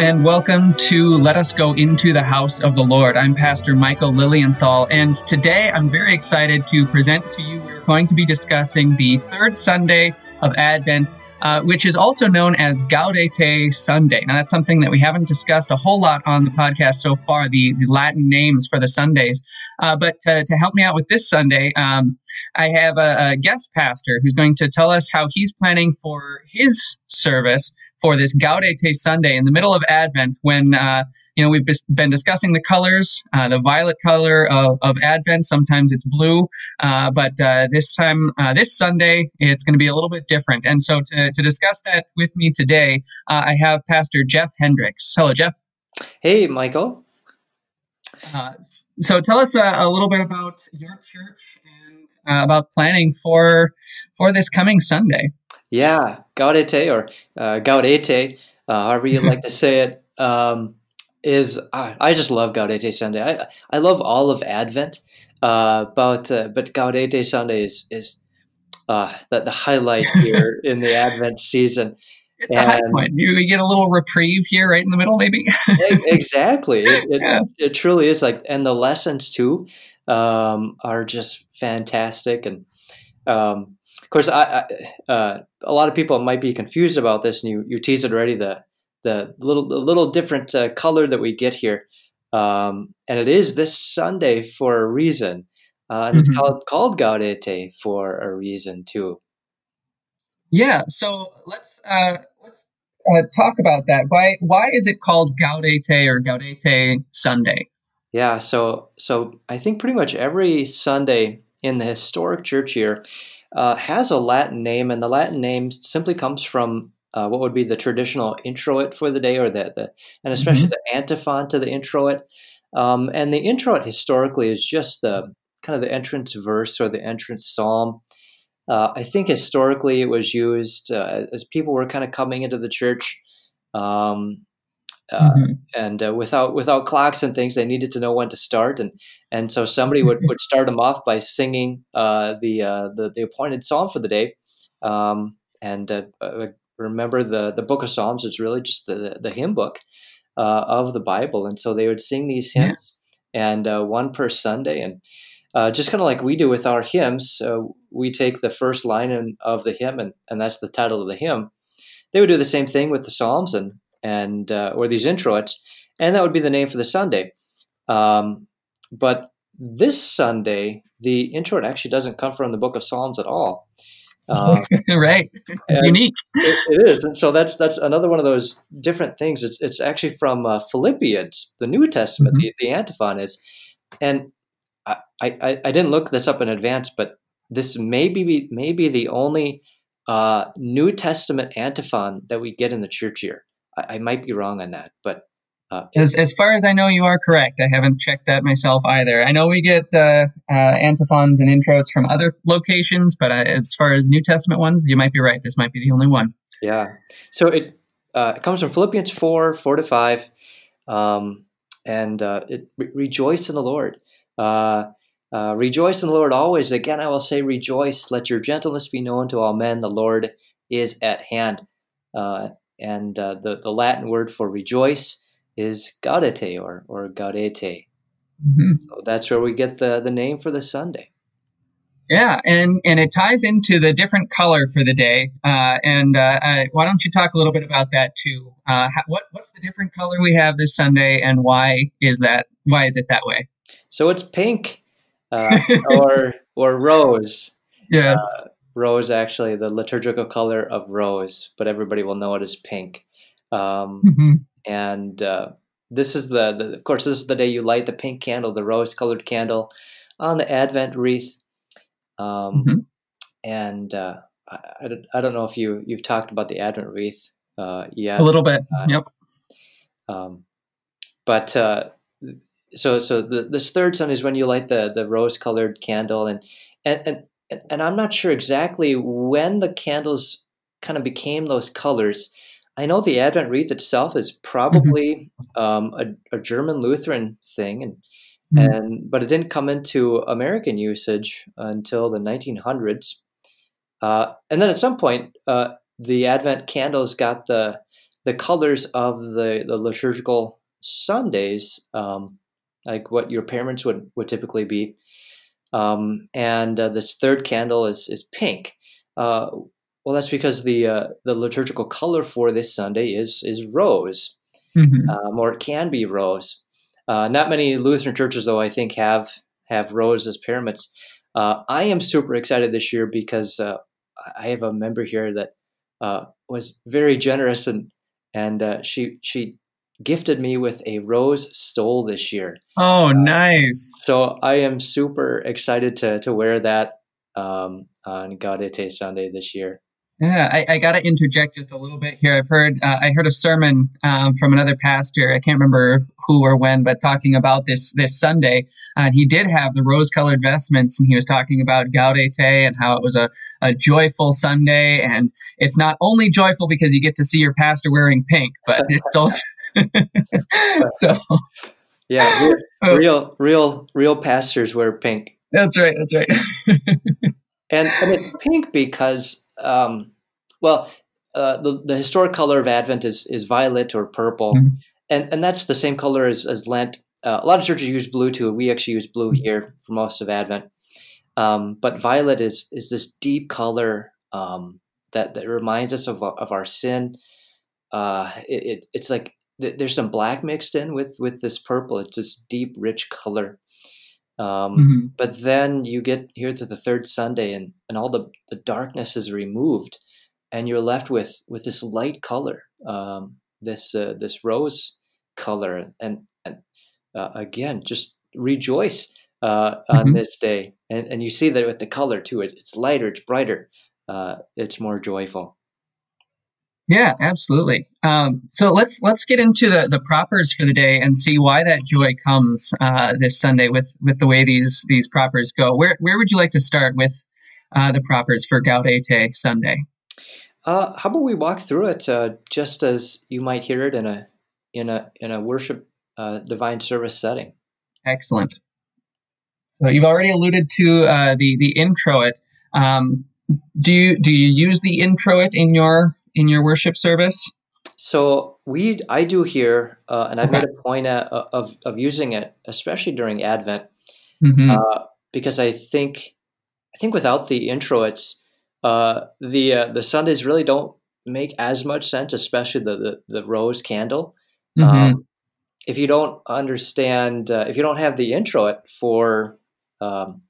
and welcome to Let Us Go Into the House of the Lord. I'm Pastor Michael Lilienthal, and today I'm very excited to present to you. We're going to be discussing the third Sunday of Advent, uh, which is also known as Gaudete Sunday. Now, that's something that we haven't discussed a whole lot on the podcast so far, the, the Latin names for the Sundays. Uh, but to, to, help me out with this Sunday, um, I have a, a guest pastor who's going to tell us how he's planning for his service for this Gaudete Sunday in the middle of Advent when, uh, you know, we've been discussing the colors, uh, the violet color of, of, Advent. Sometimes it's blue, uh, but uh, this time, uh, this Sunday, it's going to be a little bit different. And so to, to discuss that with me today, uh, I have Pastor Jeff Hendricks. Hello, Jeff. Hey, Michael. so tell us a, a, little bit about your church and about planning for for this coming Sunday. Yeah, Gaudete or uh, Gaudete, uh, however you like to say it, um, is uh, I just love Gaudete Sunday. I I love all of Advent, uh, but uh, but Gaudete Sunday is is uh, the the highlight here in the Advent season. It's and, a high point. You, you get a little reprieve here, right in the middle, maybe. exactly. It, it, yeah. it, truly is like, and the lessons too um, are just fantastic. And um, of course, I, I uh, a lot of people might be confused about this, and you you teased it already. The the little the little different uh, color that we get here, um, and it is this Sunday for a reason, uh, and mm-hmm. it's called called Gaudete for a reason too. Yeah. So let's uh, let's uh, talk about that. Why why is it called Gaudete or Gaudete Sunday? Yeah. So so I think pretty much every Sunday in the historic church year uh, has a Latin name, and the Latin name simply comes from uh, what would be the traditional introit for the day, or the, the and especially mm-hmm. the antiphon to the introit. Um, and the introit historically is just the kind of the entrance verse or the entrance psalm. Uh, I think historically it was used uh, as people were kind of coming into the church. Um, uh, mm-hmm. and uh, without without clocks and things, they needed to know when to start, and and so somebody would, would start them off by singing uh, the, uh, the the appointed psalm for the day, um, and uh, remember the the book of Psalms is really just the the hymn book of the Bible, and so they would sing these hymns, yeah. and one per Sunday, and just kind of like we do with our hymns, we take the first line in, of the hymn, and, and that's the title of the hymn. They would do the same thing with the Psalms, and and uh, or these introits, and that would be the name for the Sunday. Um, but this Sunday, the introit actually doesn't come from the Book of Psalms at all. Uh, right, it's unique. It, it is, and so that's that's another one of those different things. It's it's actually from uh, Philippians, the New Testament. Mm-hmm. The, the antiphon is, and I, I I didn't look this up in advance, but this may be may be the only uh, New Testament antiphon that we get in the church year. I, I might be wrong on that, but uh, as, as far as I know, you are correct. I haven't checked that myself either. I know we get uh, uh, antiphons and introits from other locations, but uh, as far as New Testament ones, you might be right. This might be the only one. Yeah. So it, uh, it comes from Philippians 4 4 to 5. Um, and uh, it re- rejoice in the Lord. rejoice in the Lord always. Again, I will say, rejoice. Let your gentleness be known to all men. The Lord is at hand. And the, the Latin word for rejoice is gaudete or, or gaudete. Mm-hmm. So that's where we get the, the name for the Sunday. Yeah, and, and it ties into the different color for the day. Uh, and uh, uh, why don't you talk a little bit about that too? Uh, how, what what's the different color we have this Sunday, and why is that? Why is it that way? So it's pink, uh, or or rose. Yes, uh, rose actually the liturgical color of rose, but everybody will know it as pink. Um, mm-hmm. and uh, this is the, the, of course this is the day you light the pink candle the rose colored candle on the advent wreath. Um, mm-hmm. and uh, I, I, don't, I don't know if you you've talked about the advent wreath uh, yet. A little bit. Uh, yep. um, but uh, so so the, this third sunday is when you light the the rose colored candle and and and and I'm not sure exactly when the candles kind of became those colors I know the Advent wreath itself is mm-hmm. probably mm-hmm. um, a, a, German Lutheran thing, and mm-hmm. and but it didn't come into American usage until the 1900s. Uh, and then at some point, uh, the Advent candles got the the colors of the, the liturgical Sundays, um, like what your parents would, would typically be. Um, and uh, this third candle is, is pink. Uh, well, that's because the uh, the liturgical color for this Sunday is is rose, mm-hmm. um, or it can be rose. Uh, not many Lutheran churches, though, I think have have rose as paraments. Uh, I am super excited this year because uh, I have a member here that uh, was very generous and and uh, she she gifted me with a rose stole this year. Oh, uh, nice! So I am super excited to to wear that um, on Gaudete Sunday this year. Yeah, I, I got to interject just a little bit here. I've heard uh, I heard a sermon um, from another pastor. I can't remember who or when, but talking about this this Sunday, and he did have the rose-colored vestments, and he was talking about Gaudete and how it was a, a joyful Sunday, and it's not only joyful because you get to see your pastor wearing pink, but it's also so. Yeah, real, uh, real, real, real pastors wear pink. That's right. That's right. and and it's pink because um, well, uh, the the historic color of Advent is is violet or purple, mm-hmm. and and that's the same color as as Lent. Uh, a lot of churches use blue too. We actually use blue mm-hmm. here for most of Advent. Um, but violet is is this deep color um, that that reminds us of of our sin. Uh, it, it, it's like th- there's some black mixed in with with this purple. It's this deep, rich color. Um, mm-hmm. But then you get here to the third Sunday, and, and all the, the darkness is removed, and you're left with with this light color, um, this uh, this rose color, and, and uh, again, just rejoice uh, on mm-hmm. this day, and and you see that with the color too. It, it's lighter, it's brighter, uh, it's more joyful. Yeah, absolutely. Um, so let's let's get into the, the propers for the day and see why that joy comes uh, this Sunday with with the way these these propers go. Where where would you like to start with uh, the propers for Gaudete Sunday? Uh, how about we walk through it uh, just as you might hear it in a in a in a worship uh, divine service setting? Excellent. So you've already alluded to uh, the the introit. Um, do you do you use the introit in your in your worship service? So we, I do here, uh, and I okay. made a point of, of, of using it, especially during Advent, mm-hmm. uh, because I think, I think without the introits, uh, the uh, the Sundays really don't make as much sense, especially the the, the rose candle. Mm-hmm. Um, if you don't understand, uh, if you don't have the introit for um,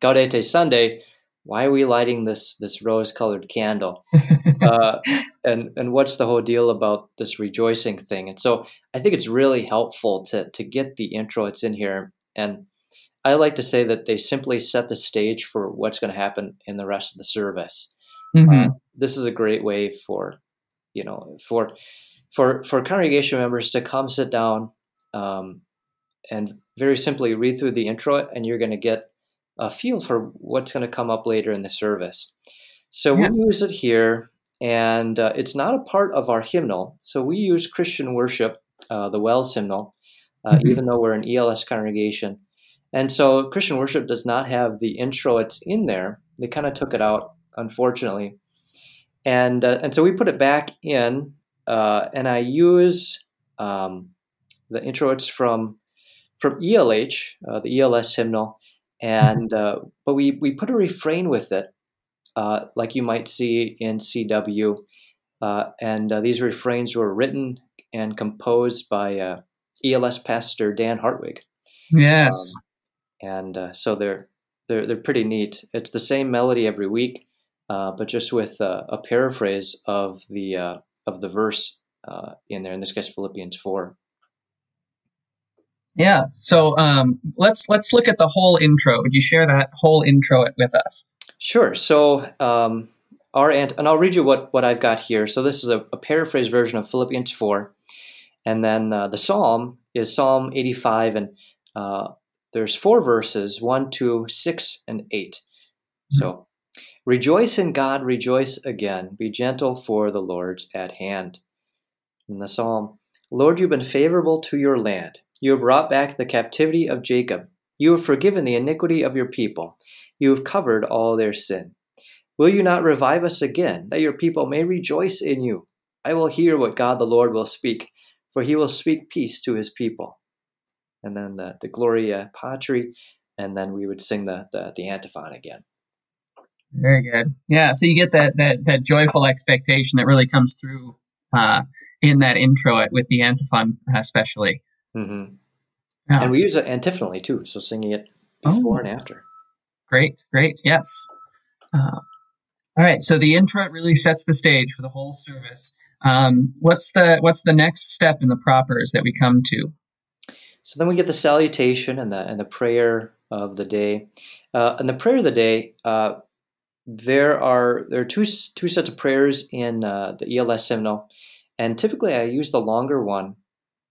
Gaudete Sunday, why are we lighting this this rose colored candle? Uh, and and what's the whole deal about this rejoicing thing? And so i think it's really helpful to to get the introits in here. And i like to say that they simply set the stage for what's going to happen in the rest of the service. Mm-hmm. uh, this is a great way for you know for for for congregation members to come sit down um, and very simply read through the intro and you're going to get a feel for what's going to come up later in the service. So yeah. we use it here, and uh, it's not a part of our hymnal. So we use Christian worship, uh, the WELS hymnal, uh, mm-hmm. even though we're an ELS congregation. And so Christian worship does not have the intro. It's in there. They kind of took it out, unfortunately. And, uh, and so we put it back in, uh, and I use um, the intro. It's from, from ELH, uh, the ELS hymnal and uh, but we we put a refrain with it, uh, like you might see in CW, uh, and uh, these refrains were written and composed by uh, ELS pastor Dan Hartwig. Yes, um, and uh, so they're they're they're pretty neat. It's the same melody every week, but just with a paraphrase of the of the verse in there. In this case, Philippians four. Yeah. So um, let's let's look at the whole intro. Would you share that whole intro with us? Sure. So um, our and and I'll read you what what I've got here. So this is a, a paraphrase version of Philippians four, and then uh, the psalm is Psalm eighty five, and uh, there's four verses: one, two, six, and 8 mm-hmm. So. Rejoice in God, rejoice again. Be gentle, for the Lord's at hand. In the psalm, Lord, you've been favorable to your land. You have brought back the captivity of Jacob. You have forgiven the iniquity of your people. You have covered all their sin. Will you not revive us again, that your people may rejoice in you? I will hear what God the Lord will speak, for he will speak peace to his people. And then the, the Gloria Patri, and then we would sing the, the, the antiphon again. Very good. Yeah, so you get that that that joyful expectation that really comes through uh, in that intro with the antiphon, especially. Mm-hmm. Yeah. And we use it antiphonally too, so singing it before oh. and after. Great, great, yes. Uh, all right, so the intro really sets the stage for the whole service. Um, what's the what's the next step in the propers that we come to? So then we get the salutation and the and the prayer of the day. Uh, and the prayer of the day, uh, there are there are two two sets of prayers in uh, the ELS hymnal, and typically I use the longer one.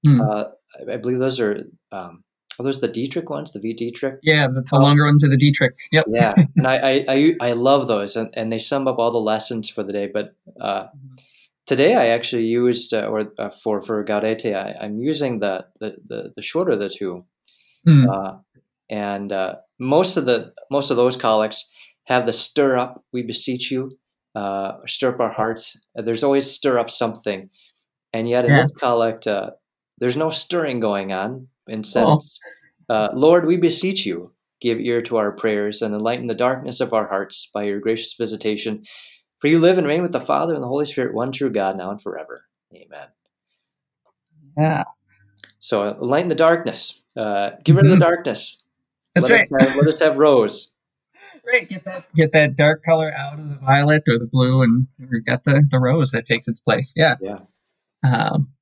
Hmm. Uh, I believe those are um, are those the Dietrich ones, the Veit Dietrich? Yeah, the, the longer ones are the Dietrich. Yep. yeah, and I, I, I I love those, and, and they sum up all the lessons for the day. But uh, mm-hmm. today I actually used uh, or uh, for for Gaudete, I, am using the, the, the the shorter of the two, mm. and uh, most of the most of those collects have the stir up. We beseech you, uh, stir up our hearts. There's always stir up something, and yet in yeah. this collect, there's no stirring going on Instead, oh. uh, Lord, we beseech you, give ear to our prayers and enlighten the darkness of our hearts by your gracious visitation. For you live and reign with the Father and the Holy Spirit, one true God, now and forever. Amen. Yeah. So enlighten the darkness. Uh, get rid mm-hmm. of the mm-hmm. darkness. That's let right. Us have, let us have rose. Right, get that get that dark color out of the violet or the blue, and we've got the the rose that takes its place. Yeah. Yeah. Um,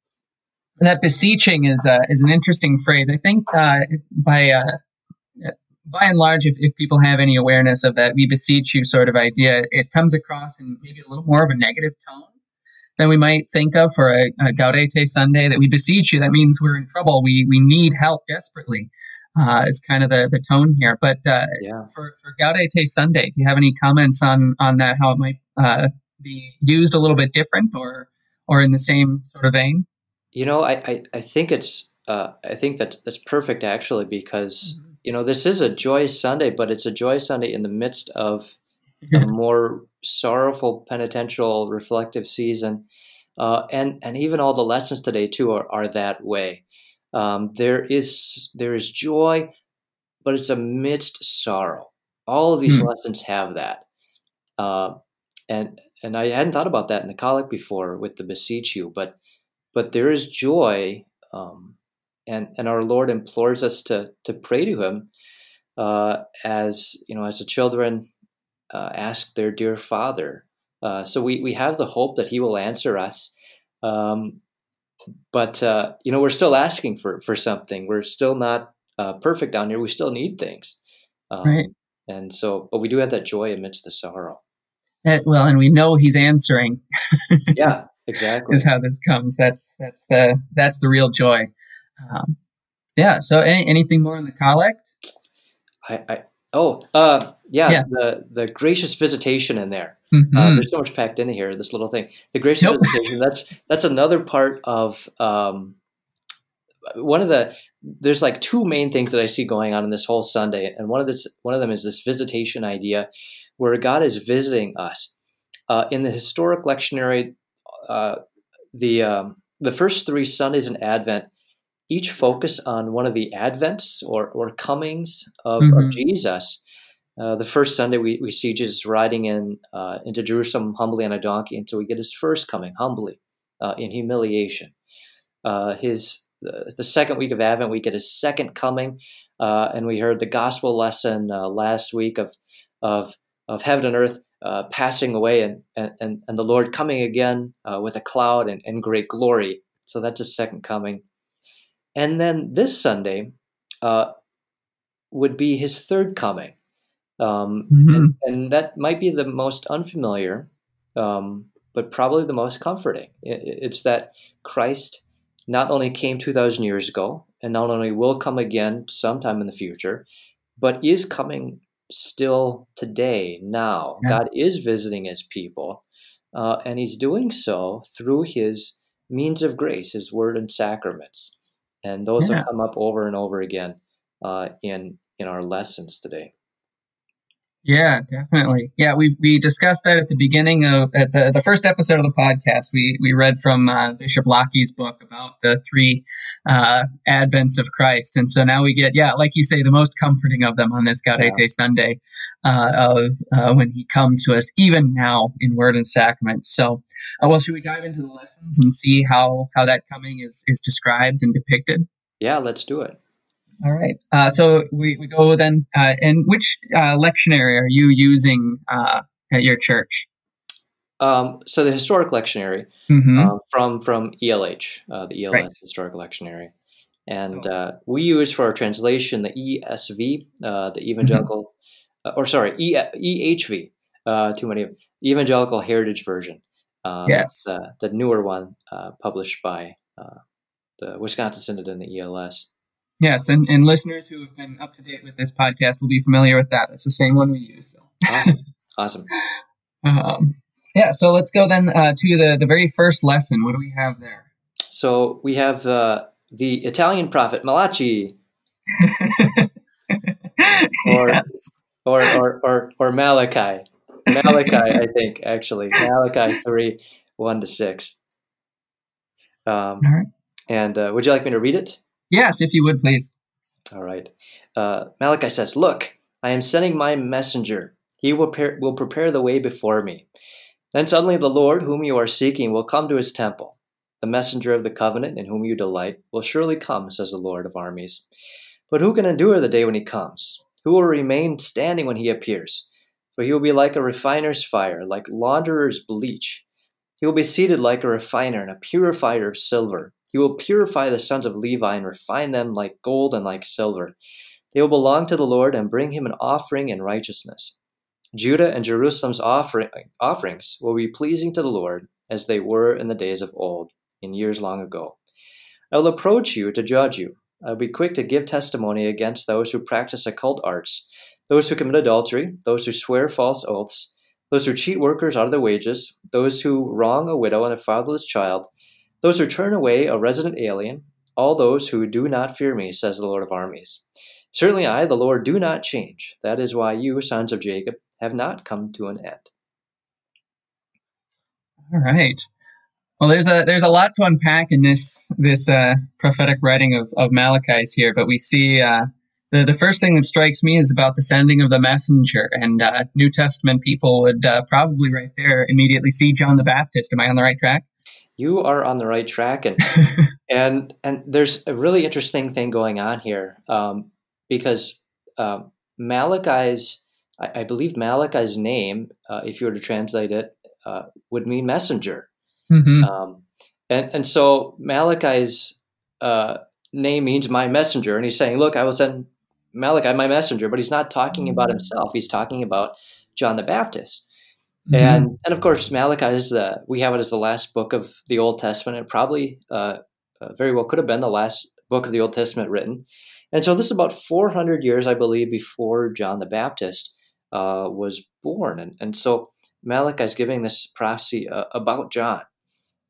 that beseeching is uh, is an interesting phrase. I think uh, by uh, by and large, if, if people have any awareness of that "we beseech you" sort of idea, it comes across in maybe a little more of a negative tone than we might think of for a, a Gaudete Sunday. That we beseech you, that means we're in trouble. We we need help desperately. Uh, is kind of the, the tone here. But uh, yeah. for, for Gaudete Sunday, do you have any comments on on that? How it might uh, be used a little bit different, or or in the same sort of vein? You know, I, I, I think it's uh, I think that's that's perfect actually because mm-hmm. you know this is a joyous Sunday, but it's a joyous Sunday in the midst of a more sorrowful penitential reflective season, uh, and and even all the lessons today too are, are that way. Um, there is there is joy, but it's amidst sorrow. All of these mm. lessons have that, uh, and and I hadn't thought about that in the collect before with the beseech you, but but there is joy, um, and and our Lord implores us to to pray to Him uh, as you know as the children uh, ask their dear Father. Uh, so we we have the hope that He will answer us. Um, but uh, you know we're still asking for for something. We're still not uh, perfect down here. We still need things. Um, right. And so, but we do have that joy amidst the sorrow. well, and we know He's answering. yeah, exactly is how this comes that's that's the that's the real joy um, yeah so any, anything more in the collect i, I oh uh yeah, yeah, the the gracious visitation in there uh, mm-hmm. uh, there's so much packed into here this little thing the gracious nope. visitation that's that's another part of um one of the there's like two main things that I see going on in this whole Sunday, and one of this one of them is this visitation idea, where God is visiting us. Uh, in the historic lectionary, uh, the um, the first three Sundays in Advent each focus on one of the advents or, or comings of, mm-hmm. of Jesus. Uh, the first Sunday we, we see Jesus riding in uh, into Jerusalem humbly on a donkey until we get his first coming humbly uh, in humiliation. Uh, his the second week of Advent we get his second coming, uh, and we heard the gospel lesson last week of of of heaven and earth uh, passing away and, and, and the Lord coming again uh, with a cloud and, and great glory. So that's his second coming. And then this Sunday uh, would be his third coming. Um, mm-hmm. and, and, that might be the most unfamiliar, um, but probably the most comforting. It, it's that Christ not only came 2,000 years ago and not only will come again sometime in the future, but is coming still today, now. Yeah. God is visiting his people, uh, and he's doing so through his means of grace, his word and sacraments. And those yeah. will come up over and over again uh, in, in our lessons today. Yeah, definitely. Yeah, we we discussed that at the beginning of at the, the first episode of the podcast. We we read from uh, Bishop Lockie's book about the three uh, advents of Christ, and so now we get yeah, like you say, the most comforting of them on this Gaudete yeah. Sunday uh, of uh, when He comes to us, even now in Word and Sacrament. So, uh, well, should we dive into the lessons and see how how that coming is is described and depicted? Yeah, let's do it. All right. Uh, so we, we go then. Uh, and which uh, lectionary are you using uh, at your church? Um, so the historic lectionary mm-hmm. Uh, from from ELH, uh, the ELS right. historic lectionary, and so. we use for our translation the ESV, the Evangelical, mm-hmm. or sorry, e- EHV. too many of Evangelical Heritage Version. yes, the newer one published by the Wisconsin Synod and the ELS. Yes, and, and listeners who have been up to date with this podcast will be familiar with that. It's the same one we use. So. Awesome. um, yeah, so let's go then uh, to the, the very first lesson. What do we have there? So we have uh, the Italian prophet Malachi. or, yes. or, or, or, or Malachi. Malachi, I think, actually. Malachi 3 1 to 6. Um, All right. And uh, would you like me to read it? Yes, if you would, please. All right. Uh, Malachi says, Look, I am sending my messenger. He will, will prepare the way before me. Then suddenly the Lord, whom you are seeking, will come to his temple. The messenger of the covenant in whom you delight will surely come, says the Lord of armies. But who can endure the day when he comes? Who will remain standing when he appears? For he will be like a refiner's fire, like launderer's bleach. He will be seated like a refiner and a purifier of silver. He will purify the sons of Levi and refine them like gold and like silver. They will belong to the Lord and bring him an offering in righteousness. Judah and Jerusalem's offering, offerings will be pleasing to the Lord as they were in the days of old, in years long ago. I will approach you to judge you. I will be quick to give testimony against those who practice occult arts, those who commit adultery, those who swear false oaths, those who cheat workers out of their wages, those who wrong a widow and a fatherless child, those who turn away a resident alien, all those who do not fear me, says the Lord of armies. Certainly I, the Lord, do not change. That is why you, sons of Jacob, have not come to an end. All right. Well, there's a there's a lot to unpack in this this uh, prophetic writing of, of Malachi's here, but we see uh, the the first thing that strikes me is about the sending of the messenger, and uh, New Testament people would uh, probably right there immediately see John the Baptist. Am I on the right track? You are on the right track and and and there's a really interesting thing going on here um, because uh, Malachi's I, I, believe Malachi's name, uh, if you were to translate it, uh, would mean messenger. Mm-hmm. Um, and and so Malachi's uh, name means my messenger, and he's saying, "Look, I will send Malachi my messenger," but he's not talking about mm. himself. He's talking about John the Baptist. Mm-hmm. And and of course, Malachi is the we have it as the last book of the Old Testament. It probably uh, uh, very well could have been the last book of the Old Testament written. And so this is about 400 years, I believe, before John the Baptist uh, was born. And, and so Malachi is giving this prophecy uh, about John.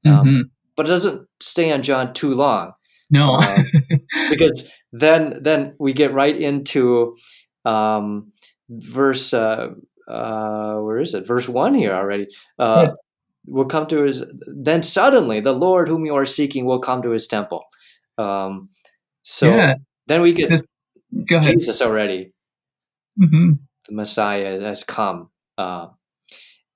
Um, mm-hmm. But it doesn't stay on John too long. No. Um, because then then we get right into um, verse uh, uh, where is it? Verse one here already. Uh, yes. Will come to his. Then suddenly, the Lord whom you are seeking will come to his temple. Um, so yeah. then we get this, Jesus already. Mm-hmm. The Messiah has come, uh,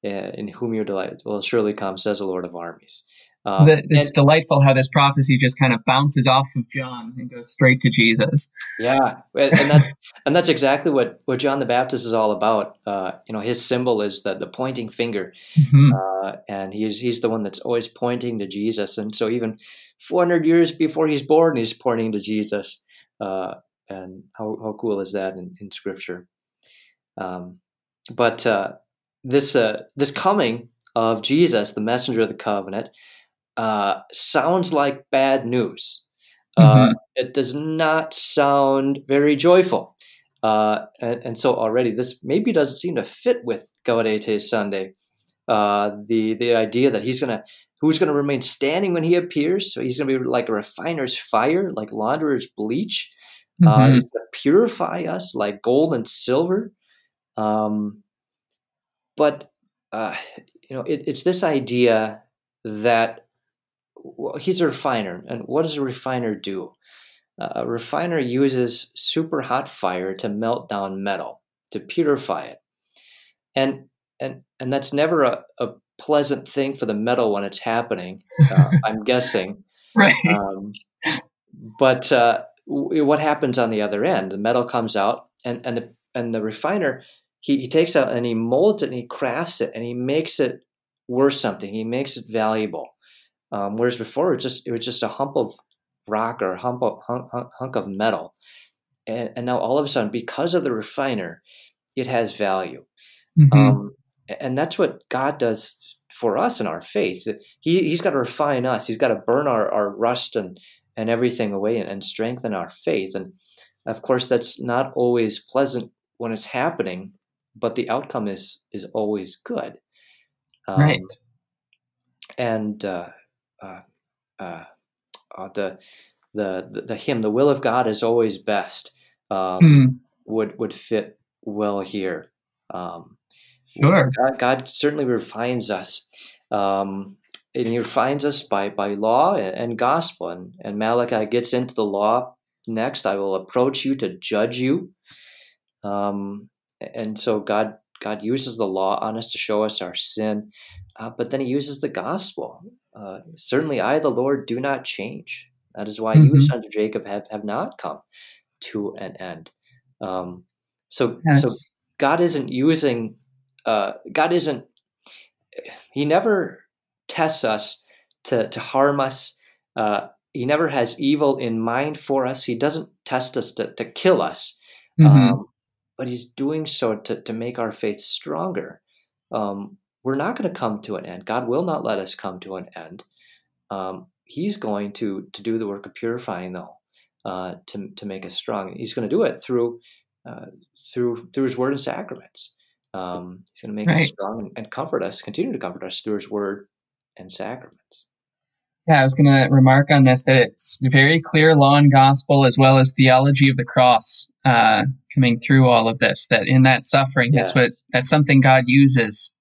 in whom your delight will surely come, says the Lord of armies. Um, the, it's and, delightful how this prophecy just kind of bounces off of John and goes straight to Jesus. Yeah, and that, and that's exactly what, what John the Baptist is all about. Uh, you know, his symbol is the the pointing finger, mm-hmm. uh, and he's he's the one that's always pointing to Jesus. And so even 400 years before he's born, he's pointing to Jesus. Uh, and how how cool is that in, in Scripture? Um, but uh, this uh, this coming of Jesus, the messenger of the covenant uh, sounds like bad news. Uh, mm-hmm. it does not sound very joyful. Uh, and, and, so already this maybe doesn't seem to fit with Gaudete Sunday. Uh, the the idea that he's gonna who's gonna remain standing when he appears. So he's gonna be like a refiner's fire, like launderer's bleach. Uh, mm-hmm. he's gonna purify us like gold and silver. Um, but uh, you know, it, it's this idea that he's a refiner, and what does a refiner do? Uh, a refiner uses super hot fire to melt down metal to purify it, and and and that's never a, a pleasant thing for the metal when it's happening. Uh, I'm guessing, right? Um, but uh, what happens on the other end? The metal comes out, and and the and the refiner he, he takes out and he molds it and he crafts it and he makes it worth something. He makes it valuable. Um, whereas before it was just it was just a hump of rock or a hump of, hunk, hunk of metal, and, and now all of a sudden because of the refiner, it has value. Mm-hmm. Um, and that's what God does for us in our faith. He, he's got to refine us. He's got to burn our, our rust and, and everything away and, and strengthen our faith. And of course, that's not always pleasant when it's happening, but the outcome is is always good. Um, right. And uh, uh, uh, uh, the, the the the hymn, "The Will of God is always best," um, mm. would would fit well here. Um, sure. God, God, certainly refines us. Um, and he refines us by, by law and gospel. And, and Malachi gets into the law next. I will approach you to judge you. Um, and so God God uses the law on us to show us our sin, uh, but then He uses the gospel. Uh, Certainly, I, the Lord, do not change. That is why mm-hmm. you, sons of Jacob, have, have not come to an end. Um, so, yes. so God isn't using. Uh, God isn't. He never tests us to, to harm us. Uh, he never has evil in mind for us. He doesn't test us to, to kill us, mm-hmm. um, but he's doing so to, to make our faith stronger. Um, we're not going to come to an end. God will not let us come to an end. Um, he's going to to do the work of purifying, though, uh, to to make us strong. He's going to do it through uh, through through His Word and sacraments. Um, he's going to make right. us strong and comfort us, continue to comfort us through His Word and sacraments. Yeah, I was going to remark on this that it's very clear law and gospel as well as theology of the cross uh, coming through all of this. That in that suffering, yes. that's what that's something God uses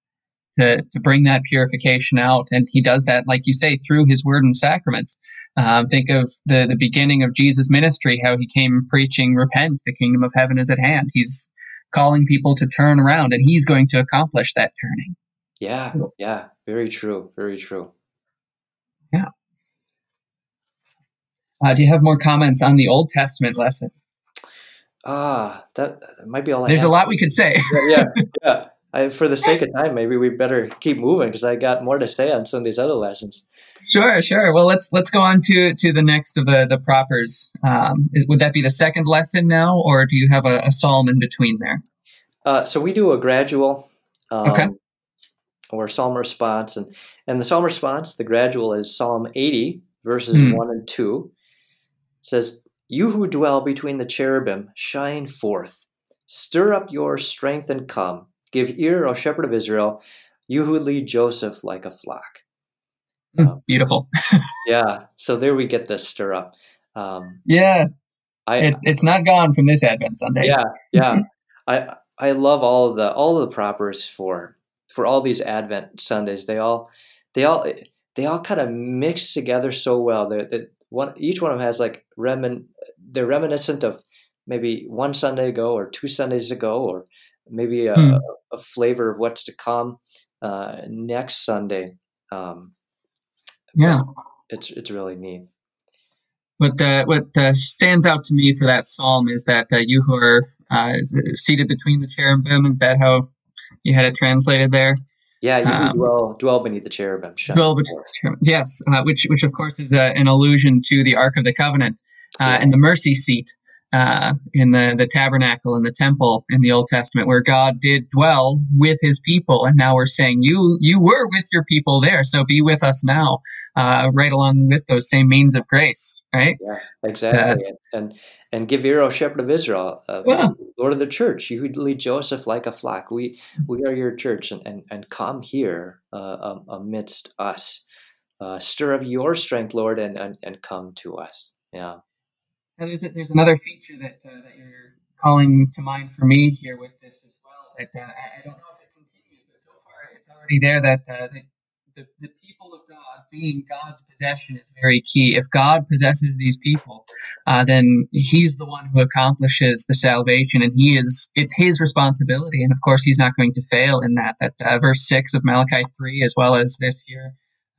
to to bring that purification out, and He does that, like you say, through His Word and sacraments. Um, think of the the beginning of Jesus' ministry, how He came preaching, "Repent, the kingdom of heaven is at hand." He's calling people to turn around, and He's going to accomplish that turning. Yeah, yeah, very true, very true. Yeah. Uh, do you have more comments on the Old Testament lesson? Ah, that, that might be all. I There's have. a lot we could say. yeah, yeah. yeah. I, for the sake of time, maybe we better keep moving because I got more to say on some of these other lessons. Sure, sure. Well, let's let's go on to to the next of the the propers. Um, is, would that be the second lesson now, or do you have a, a psalm in between there? Uh, so we do a gradual. Um, okay or psalm response. And, and the psalm response, the gradual is Psalm 80, verses mm. 1 and 2. It says, You who dwell between the cherubim, shine forth. Stir up your strength and come. Give ear, O shepherd of Israel, you who lead Joseph like a flock. Hmm, um, beautiful. yeah. So there we get this stir up. Um, yeah. I, it's, it's not gone from this Advent Sunday. Yeah. Yeah. I, I love all of the all of the propers for for all these Advent Sundays. They all they all they all kind of mix together so well. That one each one of them has like remin they're reminiscent of maybe one Sunday ago or two Sundays ago or maybe a, hmm. a flavor of what's to come uh, next Sunday. Um, yeah, it's it's really neat. What uh, what uh, stands out to me for that psalm is that uh, you who are uh, seated between the cherubim is that how you had it translated there. Yeah, you um, dwell dwell beneath the cherubim. Dwell beneath the cherubim. Yes, uh, which which of course is uh, an allusion to the Ark of the Covenant uh, yeah. and the mercy seat uh, in the, the tabernacle and the temple in the Old Testament, where God did dwell with His people, and now we're saying you you were with your people there, so be with us now, uh, right along with those same means of grace, right? Yeah, exactly. Uh, and and give ear, O Shepherd of Israel, uh, yeah. Lord of the Church, you who lead Joseph like a flock. We we are your church, and and, and come here uh, amidst us. Uh, stir up your strength, Lord, and, and and come to us. Yeah. Now, there's, there's another feature that, uh, that you're calling to mind for me here with this as well. That uh, I don't know if it continues, but so far it's already there that uh, the, the, the people of God being God's possession is very key. If God possesses these people, uh, then He's the one who accomplishes the salvation, and He is it's His responsibility. And of course, He's not going to fail in that. That uh, verse six of Malachi three, as well as this here.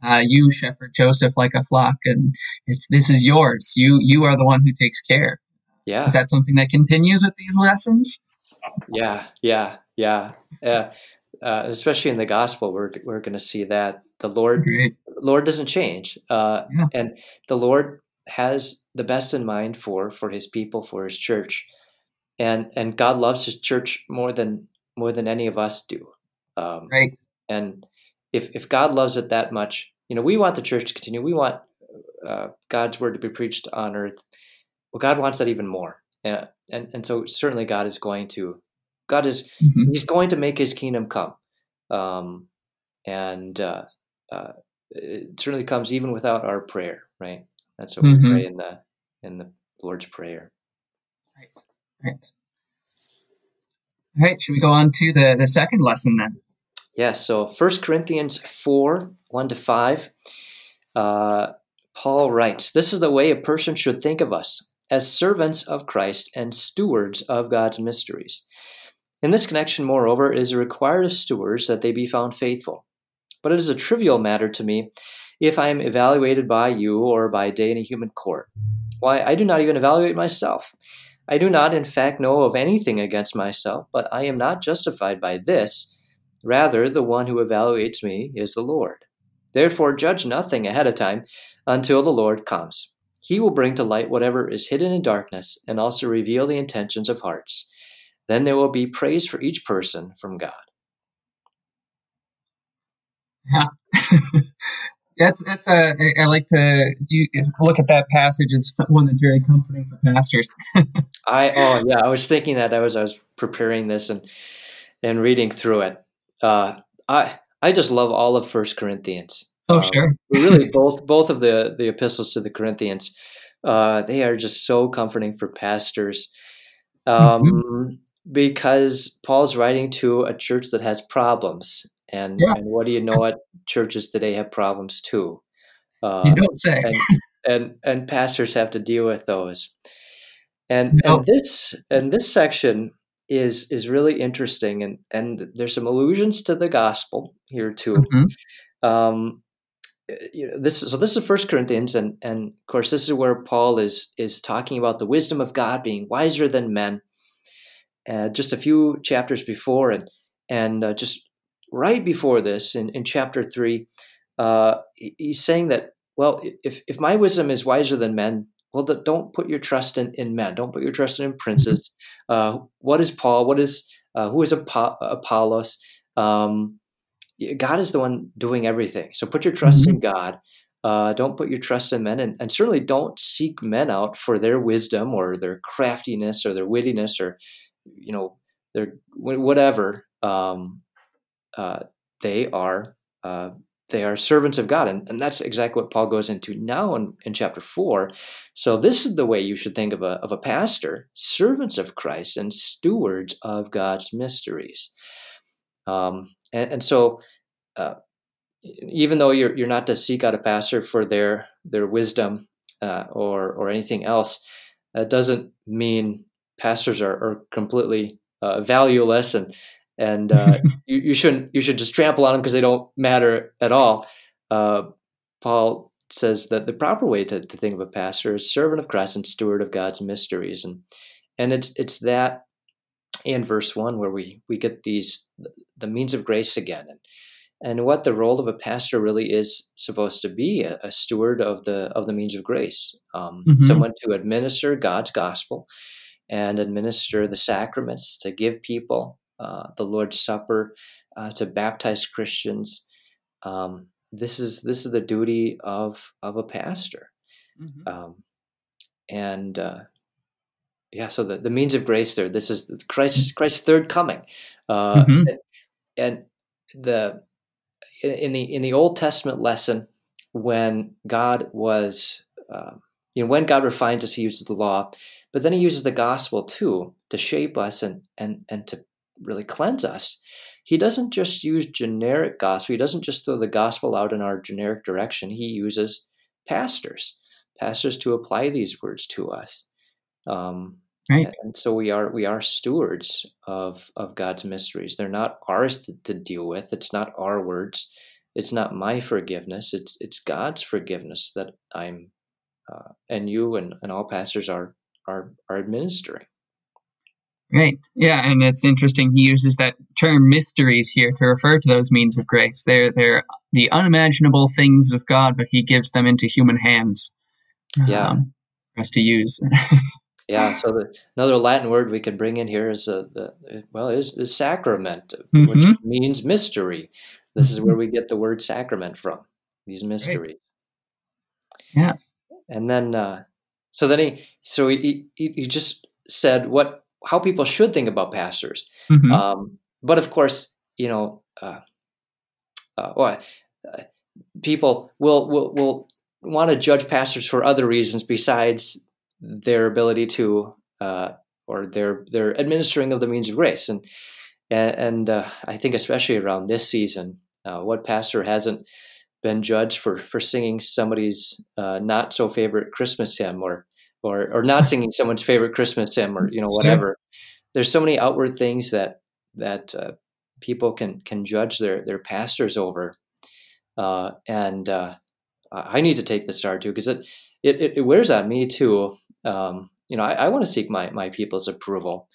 Uh, you shepherd Joseph like a flock, and it's this is yours. You you are the one who takes care. Yeah. Is that something that continues with these lessons? Yeah, yeah, yeah. Uh, uh, especially in the gospel, we're we're going to see that the Lord. Lord doesn't change, uh, Yeah. and the Lord has the best in mind for for His people, for His church, and and God loves His church more than more than any of us do. Um, Right. and if if God loves it that much, you know, we want the church to continue. We want uh, God's word to be preached on earth. Well, God wants that even more, uh, and and so certainly God is going to, God is Mhm. He's going to make His kingdom come, um, and uh, uh, it certainly comes even without our prayer. Right. That's what Mhm. we pray in the in the Lord's prayer. Right. Right. All right. Should we go on to the the second lesson then? Yes, so 1 Corinthians 4 1 to 5, uh, Paul writes, This is the way a person should think of us, as servants of Christ and stewards of God's mysteries. In this connection, moreover, it is required of stewards that they be found faithful. But it is a trivial matter to me if I am evaluated by you or by day in a human court. Why, I do not even evaluate myself. I do not, in fact, know of anything against myself, but I am not justified by this. Rather, the one who evaluates me is the Lord. Therefore, judge nothing ahead of time until the Lord comes. He will bring to light whatever is hidden in darkness and also reveal the intentions of hearts. Then there will be praise for each person from God. Yeah. that's that's a I I like to you look at that passage as one that's very comforting for pastors. I oh yeah, I was thinking that I was I was preparing this and and reading through it. Uh, I I just love all of First Corinthians. Oh Um, sure. really both both of the the epistles to the Corinthians, uh, they are just so comforting for pastors, um, because Paul's writing to a church that has problems, and Yeah. and what do you know? What churches today have problems too, uh, You don't say. and and and pastors have to deal with those, and No. and this and this section is is really interesting, and and there's some allusions to the gospel here too Mhm. um, you know, this so this is First Corinthians, and and of course this is where Paul is is talking about the wisdom of God being wiser than men. Uh, just a few chapters before, and and uh, just right before this, in, in chapter three, uh, he's saying that well, if if my wisdom is wiser than men, well, don't put your trust in, in men. Don't put your trust in princes. Uh, what is Paul? What is uh, who is Apo- Apollos? Um, God is the one doing everything. So put your trust in God. Uh, don't put your trust in men, and, and certainly don't seek men out for their wisdom or their craftiness or their wittiness or you know their whatever. Um, uh, they are uh, they are servants of God, and, and that's exactly what Paul goes into now in, in chapter four. So this is the way you should think of a of a pastor: servants of Christ and stewards of God's mysteries. Um, and, and so, uh, even though you're you're not to seek out a pastor for their their wisdom uh, or or anything else, that doesn't mean pastors are, are completely uh, valueless and and uh, you, you shouldn't you should just trample on them because they don't matter at all. Uh, Paul says that the proper way to, to think of a pastor is servant of Christ and steward of God's mysteries, and and it's it's that in verse one where we we get these the means of grace again and and what the role of a pastor really is supposed to be a, a steward of the of the means of grace um, Mhm. someone to administer god's gospel and administer the sacraments to give people uh, the lord's supper uh, to baptize christians um, this is this is the duty of of a pastor Mhm. um, and uh, yeah so the, the means of grace there this is christ christ's third coming uh, Mhm. and, and the in in the in the old testament lesson when god was uh, you know when god refines us he uses the law but then he uses the gospel too to shape us and and and to really cleanse us, he doesn't just use generic gospel. He doesn't just throw the gospel out in our generic direction. He uses pastors, pastors to apply these words to us. Um, right. And so we are we are stewards of of God's mysteries. They're not ours to, to deal with. It's not our words. It's not my forgiveness. It's it's God's forgiveness that I'm uh, and you and, and all pastors are are are administering. Right. Yeah, and it's interesting. He uses that term "mysteries" here to refer to those means of grace. They're they're the unimaginable things of God, but He gives them into human hands. Yeah. Um, for us to use. yeah. So the, another Latin word we could bring in here is uh, the well is, is sacrament, Mhm. which means mystery. This is where we get the word sacrament from. These mysteries. Yeah. And then, uh, so then he, so he, he, he just said what, how people should think about pastors. Mhm. Um, but of course, you know, uh, uh, well, uh, people will, will, will want to judge pastors for other reasons besides their ability to, uh, or their, their administering of the means of grace. And, and, and uh, I think especially around this season, uh, what pastor hasn't been judged for for singing somebody's uh, not so favorite Christmas hymn or or or not singing someone's favorite Christmas hymn or you know Sure. whatever. There's so many outward things that that uh, people can can judge their their pastors over, uh, and uh, I need to take the star too because it, it it wears on me too. Um, you know, I, I want to seek my my people's approval,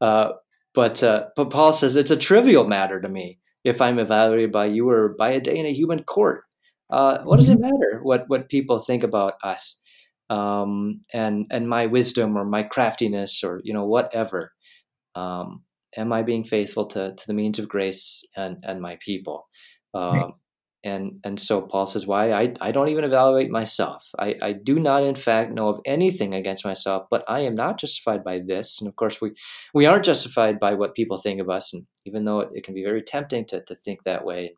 uh, but uh, but Paul says it's a trivial matter to me if I'm evaluated by you or by a day in a human court. Uh, what does it matter what what people think about us um, and and my wisdom or my craftiness or you know whatever? Um, am I being faithful to to the means of grace and and my people? Right. Um, and and so Paul says, why I, I don't even evaluate myself. I, I do not in fact know of anything against myself, but I am not justified by this. And of course we we aren't justified by what people think of us, and even though it, it can be very tempting to, to think that way,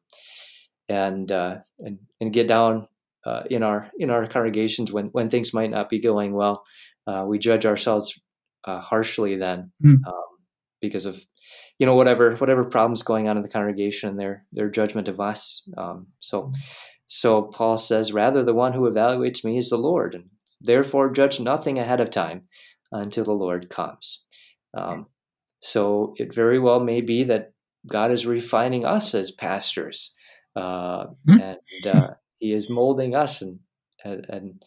and uh, and and get down uh, in our in our congregations when when things might not be going well, uh, we judge ourselves uh, harshly then Hmm. um, because of you know whatever whatever problems going on in the congregation and their their judgment of us. Um, so so Paul says, rather the one who evaluates me is the Lord, and therefore judge nothing ahead of time until the Lord comes. Um, so it very well may be that God is refining us as pastors, uh, Hmm. and uh, He is molding us and and, and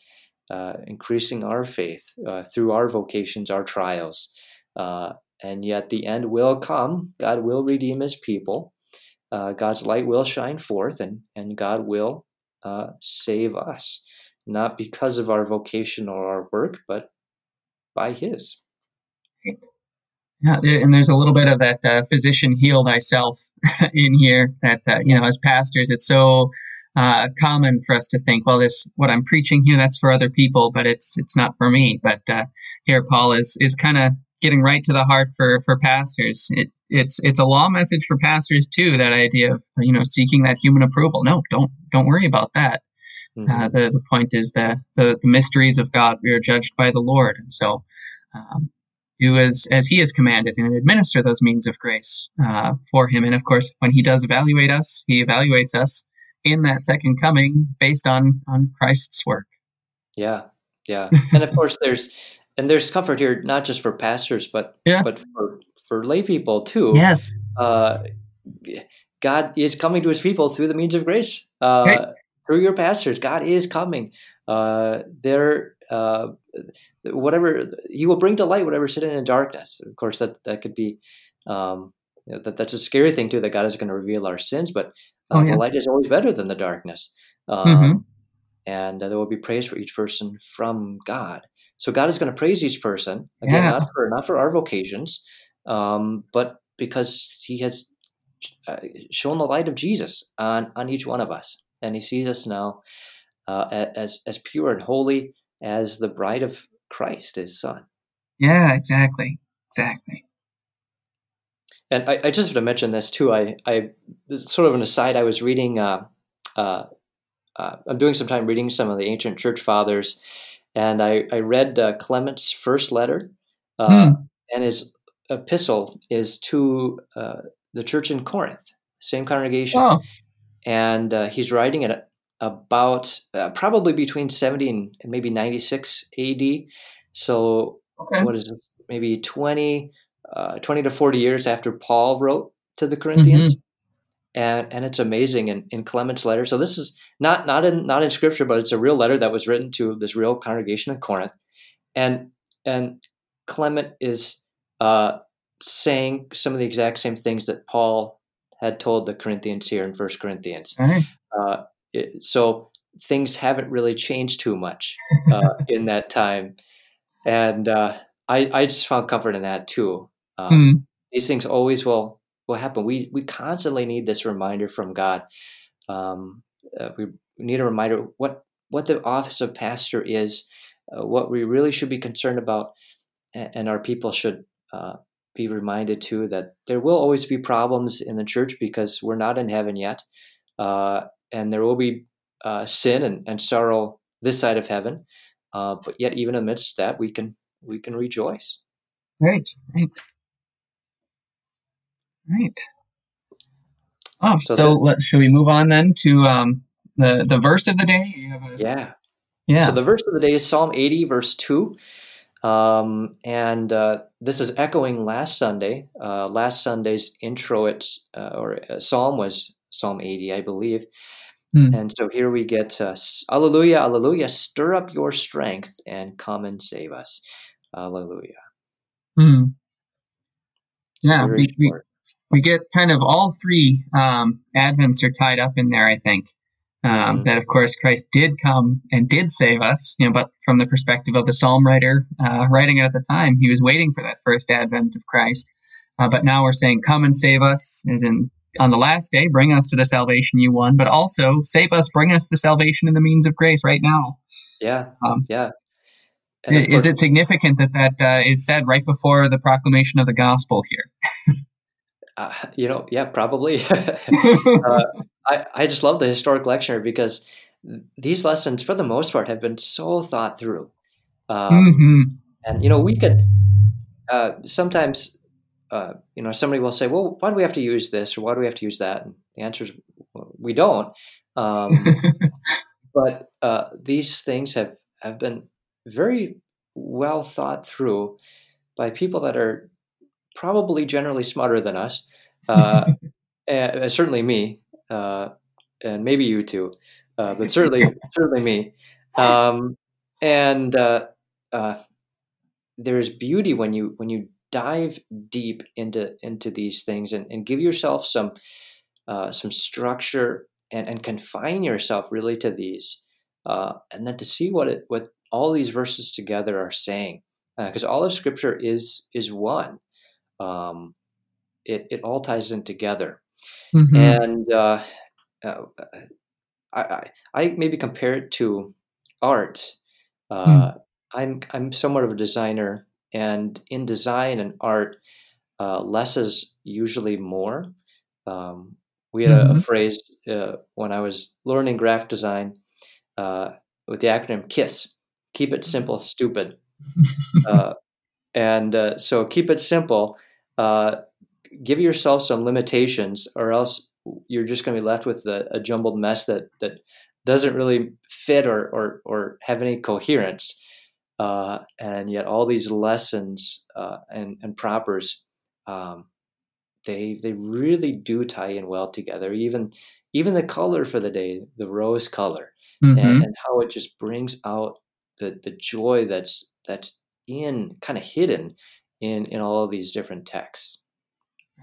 uh, increasing our faith uh, through our vocations, our trials. Uh, and yet the end will come. God will redeem His people. Uh, God's light will shine forth, and and God will uh, save us, not because of our vocation or our work, but by His. Yeah, and there's a little bit of that uh, physician heal thyself in here. That you know, as pastors, it's so uh, common for us to think, well, this what I'm preaching here, that's for other people, but it's it's not for me. But uh, here, Paul is is kind of getting right to the heart for for pastors. It, it's it's a law message for pastors too. That idea of you know seeking that human approval. No, don't don't worry about that. Mhm. Uh, the the point is the, the the mysteries of God. We are judged by the Lord, and so um, do as as He has commanded and administer those means of grace uh, for Him. And of course, when He does evaluate us, He evaluates us in that second coming based on on Christ's work. Yeah, yeah, and of course there's and there's comfort here not just for pastors but Yeah. but for for lay people too. Yes. Uh, God is coming to His people through the means of grace. Uh, Right. Through your pastors, God is coming. Uh, they're uh, whatever He will bring to light whatever's hidden in darkness. Of course, that that could be um, you know, that that's a scary thing too. That God is going to reveal our sins, but uh, Oh, yeah. the light is always better than the darkness. Um, Mhm. and uh, there will be praise for each person from God. So God is going to praise each person again, Yeah. not for not for our vocations, um, but because He has uh, shown the light of Jesus on on each one of us, and He sees us now uh, as as pure and holy as the bride of Christ, His Son. Yeah. Exactly. Exactly. And I, I just have to mention this too. I, I this is sort of an aside. I was reading. Uh, uh, uh, I'm doing some time reading some of the ancient church fathers, and I, I read uh, Clement's first letter, uh, Hmm. and his epistle is to uh, the church in Corinth, same congregation, Oh, and uh, he's writing it about uh, probably between 70 and, and maybe 96 AD. So okay. what is this? Maybe 20, uh, 20 to 40 years after Paul wrote to the Corinthians. And, and it's amazing in, in Clement's letter. So this is not not in not in scripture, but it's a real letter that was written to this real congregation in Corinth. And and Clement is uh, saying some of the exact same things that Paul had told the Corinthians here in First Corinthians. Right. Uh, it, so things haven't really changed too much uh, in that time, and uh, I I just found comfort in that too. Um, Hmm. These things always will will happen. We we constantly need this reminder from God. Um, uh, we need a reminder what what the office of pastor is, uh, what we really should be concerned about, and, and our people should uh, be reminded too that there will always be problems in the church because we're not in heaven yet, uh, and there will be uh, sin and, and sorrow this side of heaven. Uh, but yet, even amidst that, we can we can rejoice. Right, right, right. Oh, So so, the- let, shall we move on then to um, the the verse of the day? You have a, Yeah. yeah. So the verse of the day is Psalm 80, verse 2. Um, and uh, this is echoing last Sunday. Uh, last Sunday's intro, it's, uh, or uh, psalm was Psalm 80, I believe. Hmm. And so here we get uh, Alleluia, Alleluia, stir up your strength and come and save us. Alleluia. Hmm. Yeah, we- we-. We get kind of all three um, advents are tied up in there. I think um, Mhm. that, of course, Christ did come and did save us. You know, but from the perspective of the psalm writer uh, writing it at the time, he was waiting for that first advent of Christ. Uh, but now we're saying, "Come and save us," as in on the last day, bring us to the salvation you won, but also save us, bring us the salvation and the means of grace right now. Yeah, Um, yeah. And is course- it significant that that uh, is said right before the proclamation of the gospel here? uh, you know, yeah, probably. uh, I, I just love the historic lectionary because these lessons, for the most part, have been so thought through. Um, hmm And, you know, we could uh, sometimes, uh, you know, somebody will say, well, why do we have to use this or why do we have to use that? And the answer is well, we don't. Um, but uh, these things have, have been very well thought through by people that are probably generally smarter than us. Uh, and, uh, certainly me, uh, and maybe you too, uh, but certainly certainly me. Um, and uh, uh, there's beauty when you when you dive deep into into these things and, and give yourself some uh, some structure and, and confine yourself really to these, uh, and then to see what it what all these verses together are saying, because all of Scripture is is one. Um, it it all ties in together Mhm. and uh, uh, I, I I maybe compare it to art. Uh, I'm I'm somewhat of a designer, and in design and art, uh, less is usually more. Um, we had a, a Mhm. phrase uh, when I was learning graphic design uh, with the acronym KISS: Keep it simple, stupid. Uh, and uh, so keep it simple. Uh, give yourself some limitations, or else you're just going to be left with a, a jumbled mess that that doesn't really fit or or, or have any coherence. Uh, and yet, all these lessons uh, and and propers, um, they they really do tie in well together. Even even the color for the day, the rose color, Mhm. and, and how it just brings out the the joy that's that's in kind of hidden in in all of these different texts.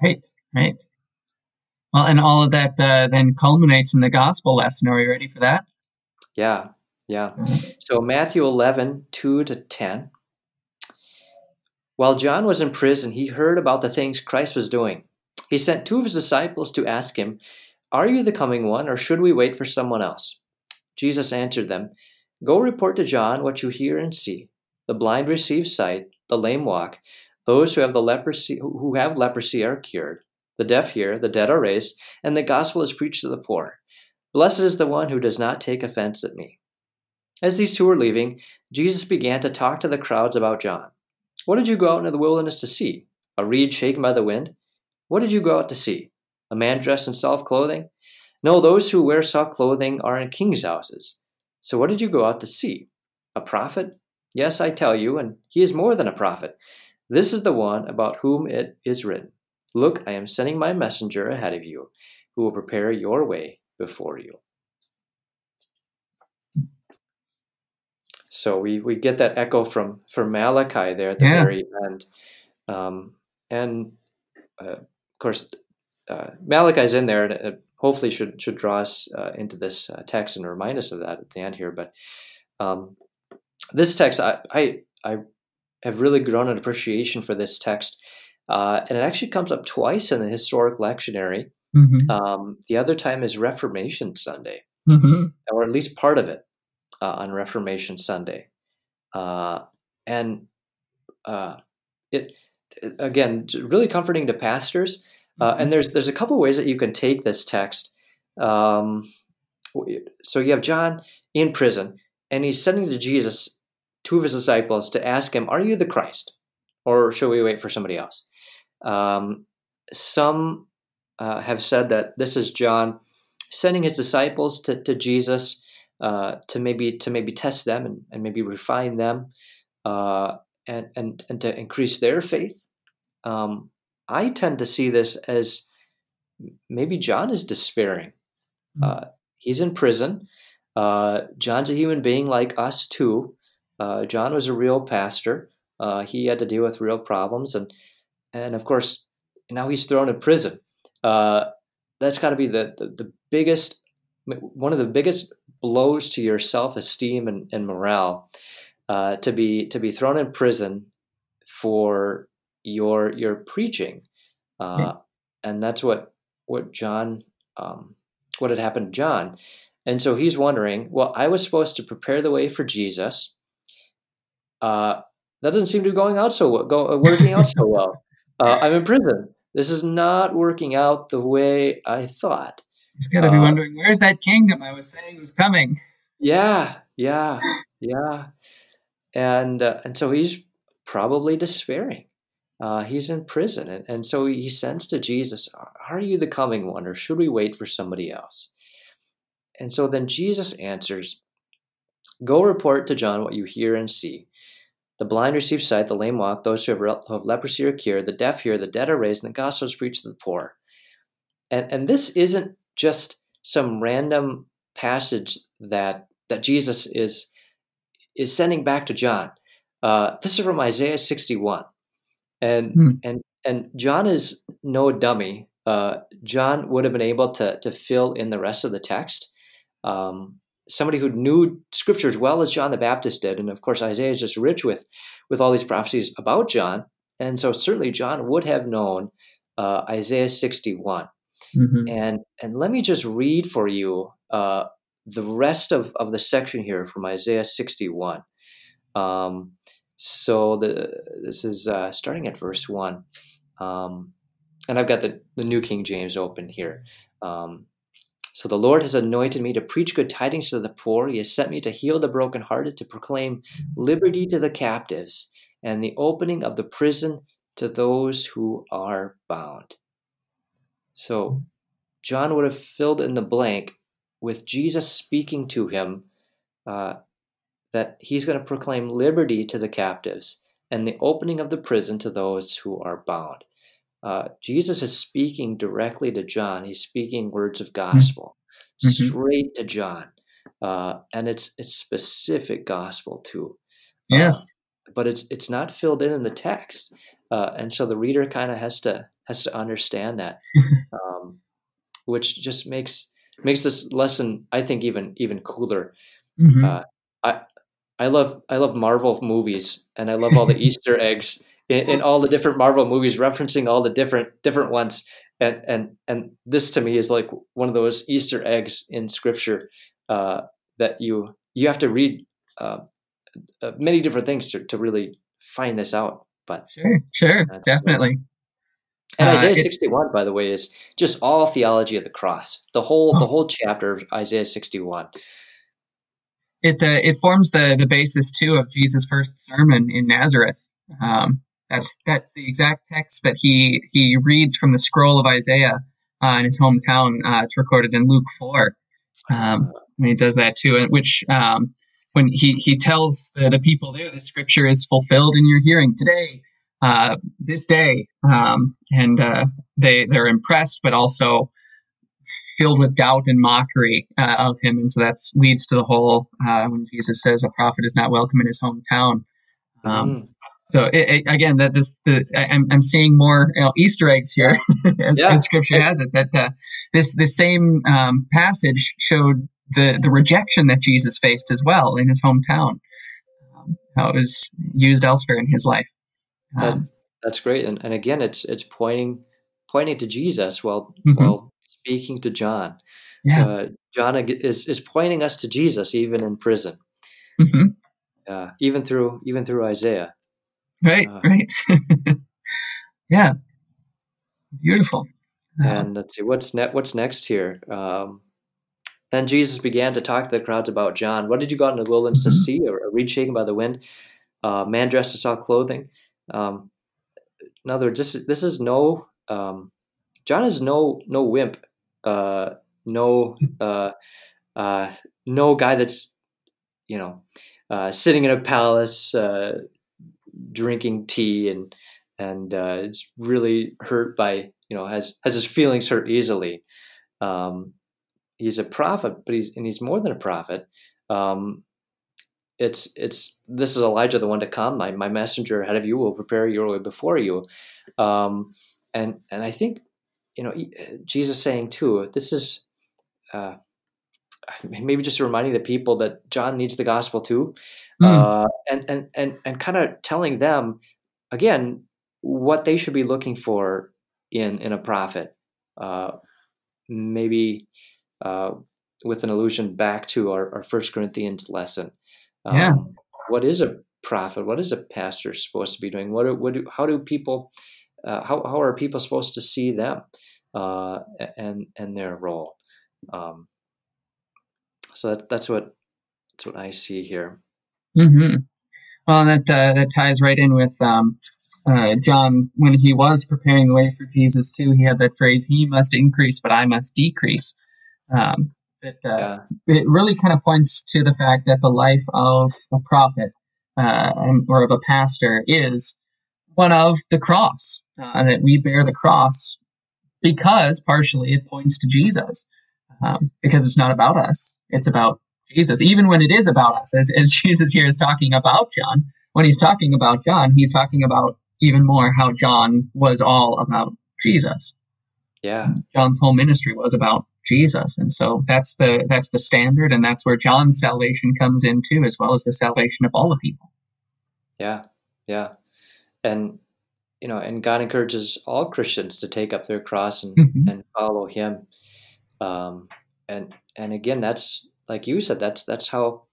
Right, right. Well, and all of that uh, then culminates in the gospel lesson. Are you ready for that? Yeah, yeah. So Matthew 11, 2 to 10. While John was in prison, he heard about the things Christ was doing. He sent two of his disciples to ask him, Are you the coming one, or should we wait for someone else? Jesus answered them, Go report to John what you hear and see. The blind receive sight, the lame walk, those who have the leprosy who have leprosy are cured, the deaf hear, the dead are raised, and the gospel is preached to the poor. Blessed is the one who does not take offense at me. As these two were leaving, Jesus began to talk to the crowds about John. What did you go out into the wilderness to see? A reed shaken by the wind? What did you go out to see? A man dressed in soft clothing? No, those who wear soft clothing are in kings' houses. So what did you go out to see? A prophet? Yes, I tell you, and he is more than a prophet. This is the one about whom it is written Look, I am sending my messenger ahead of you, who will prepare your way before you. So we, we get that echo from, from Malachi there at the yeah. very end. Um, and uh, of course, uh, Malachi's in there, and it hopefully should should draw us uh, into this uh, text and remind us of that at the end here. But um, this text, I, I, I have really grown an appreciation for this text, uh, and it actually comes up twice in the historic lectionary. Mm-hmm. Um, the other time is Reformation Sunday, mm-hmm. or at least part of it uh, on Reformation Sunday, uh, and it again really comforting to pastors uh, and there's there's a couple ways that you can take this text. Um, so you have John in prison, and he's sending to Jesus two of his disciples to ask him, "Are you the Christ, or shall we wait for somebody else?" Um, some uh, have said that this is John sending his disciples to, to Jesus uh, to maybe to maybe test them and, and maybe refine them uh, and, and and to increase their faith. Um, I tend to see this as maybe John is despairing. Mm-hmm. Uh, he's in prison. Uh, John's a human being like us too. Uh, John was a real pastor. Uh, he had to deal with real problems, and and of course now he's thrown in prison. Uh, that's got to be the, the, the biggest one of the biggest blows to your self esteem and, and morale uh, to be to be thrown in prison for your your preaching, uh, and that's what what John um, what had happened to John, and so he's wondering. Well, I was supposed to prepare the way for Jesus. Uh, that doesn't seem to be going out so well, go, uh, working out so well. Uh, I'm in prison. This is not working out the way I thought. He's got to be uh, wondering, where's that kingdom I was saying was coming? Yeah, yeah, yeah, and uh, and so he's probably despairing uh, he's in prison. And, and so he sends to Jesus, Are you the coming one, or should we wait for somebody else? And so then Jesus answers, Go report to John what you hear and see. The blind receive sight, the lame walk, those who have, who have leprosy are cured, the deaf hear, the dead are raised, and the gospel is preached to the poor. And, and this isn't just some random passage that, that Jesus is, is sending back to John. Uh, this is from Isaiah 61 and hmm. and and John is no dummy. Uh, John would have been able to to fill in the rest of the text. Um, somebody who knew scripture as well as John the Baptist did, and of course Isaiah is just rich with with all these prophecies about John, and so certainly John would have known uh, Isaiah sixty one. Mm-hmm. And and let me just read for you uh, the rest of, of the section here from Isaiah 61. Um, so the this is uh, starting at verse one, um, and I've got the the New King James open here. Um, so the Lord has anointed me to preach good tidings to the poor. He has sent me to heal the brokenhearted, to proclaim liberty to the captives, and the opening of the prison to those who are bound. So John would have filled in the blank with Jesus speaking to him uh, that he's going to proclaim liberty to the captives and the opening of the prison to those who are bound. Uh, Jesus is speaking directly to John. He's speaking words of gospel mm-hmm. straight to John, uh, and it's it's specific gospel too. Uh, yes, uh, but it's it's not filled in in the text, uh, and so the reader kind of has to has to understand that, um, which just makes makes this lesson I think even even cooler. Mm-hmm. Uh, I I love I love Marvel movies and I love all the Easter eggs in, in, all the different Marvel movies, referencing all the different different ones. And and and this to me is like one of those Easter eggs in Scripture uh, that you you have to read uh, uh, many different things to, to really find this out. But sure, sure, definitely. And uh, Isaiah 61, by the way, is just all theology of the cross. The whole oh. the whole chapter of Isaiah 61 it uh, it forms the the basis too of Jesus' first sermon in Nazareth. Um, that's that's the exact text that he he reads from the scroll of Isaiah uh, in his hometown. Uh, it's recorded in Luke four. Um, and he does that too, which um, when he he tells the, the, people there, the scripture is fulfilled in your hearing today, uh, this day, um, and uh, they they're impressed, but also filled with doubt and mockery uh, of him, and so that leads to the whole uh, when Jesus says a prophet is not welcome in his hometown. Um, mm. So it, it, again, that this the I'm, I'm seeing more you know, Easter eggs here, as, yeah. as Scripture has it. That uh, this the same um, passage showed the the rejection that Jesus faced as well in his hometown, um, how it was used elsewhere in his life. That, um, that's great, and, and again, it's it's pointing pointing to Jesus while mm-hmm. while speaking to John. Yeah. Uh, John is is pointing us to Jesus even in prison, mm-hmm. uh, even through even through Isaiah. Right, uh, right. yeah, beautiful. And let's see what's ne- what's next here. Um, then Jesus began to talk to the crowds about John. What did you go out in the wilderness mm-hmm. to see? A, reed shaken by the wind, uh, man dressed in soft clothing. Um, in other words, this, is this is no um, John is no no wimp, uh, no uh, uh, no guy that's you know uh, sitting in a palace uh, drinking tea and and uh, is really hurt by you know has has his feelings hurt easily. Um, he's a prophet, but he's and he's more than a prophet. Um, it's it's this is Elijah, the one to come. My my messenger ahead of you will prepare your way before you. Um, and and I think you know Jesus saying too. This is. Uh, maybe just reminding the people that John needs the gospel too, mm. uh, and and and and kind of telling them again what they should be looking for in in a prophet. Uh, maybe uh, with an allusion back to our, our First Corinthians lesson. Um, yeah. What is a prophet? What is a pastor supposed to be doing? What do, what do, how do people uh, how how are people supposed to see them uh, and and their role? Um, so that, that's what that's what I see here. Mm-hmm. Well, that uh, that ties right in with um, uh, John when he was preparing the way for Jesus too. He had that phrase, "He must increase, but I must decrease." Um, that uh, yeah. it really kind of points to the fact that the life of a prophet uh, or of a pastor is one of the cross. Uh, that we bear the cross because partially it points to Jesus, um, because it's not about us; it's about Jesus. Even when it is about us, as, as Jesus here is talking about John, when he's talking about John, he's talking about even more how John was all about Jesus. Yeah, John's whole ministry was about Jesus. And so that's the that's the standard and that's where John's salvation comes in too, as well as the salvation of all the people. Yeah. Yeah. And you know, and God encourages all Christians to take up their cross and, mm-hmm. and follow him. Um, and and again that's like you said, that's that's how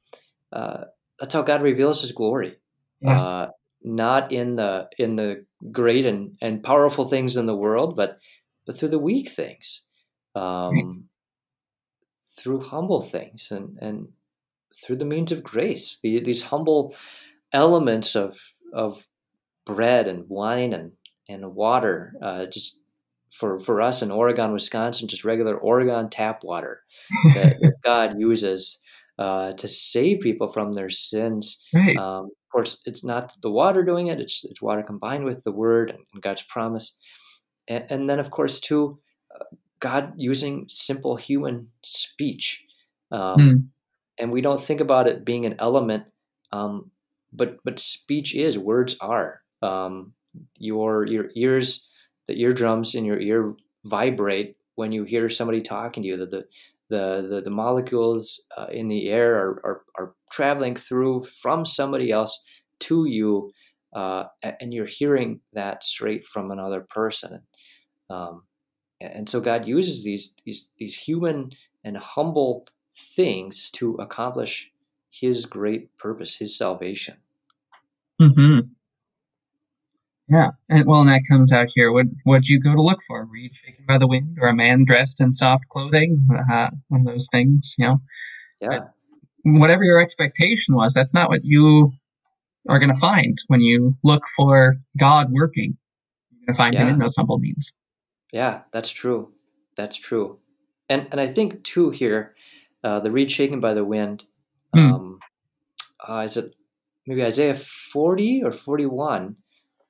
uh, that's how God reveals his glory. Yes. Uh, not in the in the great and, and powerful things in the world, but but through the weak things um, through humble things and, and through the means of grace. The, these humble elements of, of bread and wine and, and water, uh, just for, for us in Oregon, Wisconsin, just regular Oregon tap water that, that God uses uh, to save people from their sins. Right. Um, of course, it's not the water doing it; it's, it's water combined with the Word and, and God's promise. And, and, then, of course, too, uh, God using simple human speech. Um, mm. And we don't think about it being an element, um, but but speech is words are. Um, your your ears, the eardrums in your ear vibrate when you hear somebody talking to you. The the the, the, the molecules uh, in the air are, are, are traveling through from somebody else to you, uh, and you're hearing that straight from another person. Um, and so God uses these these these human and humble things to accomplish His great purpose, His salvation. Hmm. Yeah, and well, and that comes out here. What what you go to look for? Reed shaken by the wind, or a man dressed in soft clothing? Uh, one of those things, you know. Yeah. But whatever your expectation was, that's not what you are going to find when you look for God working. You're going to find Yeah. Him in those humble means. Yeah, that's true. That's true. And and I think too here, uh, the reed shaken by the wind. Hmm. Um, uh, is it maybe Isaiah forty or forty one?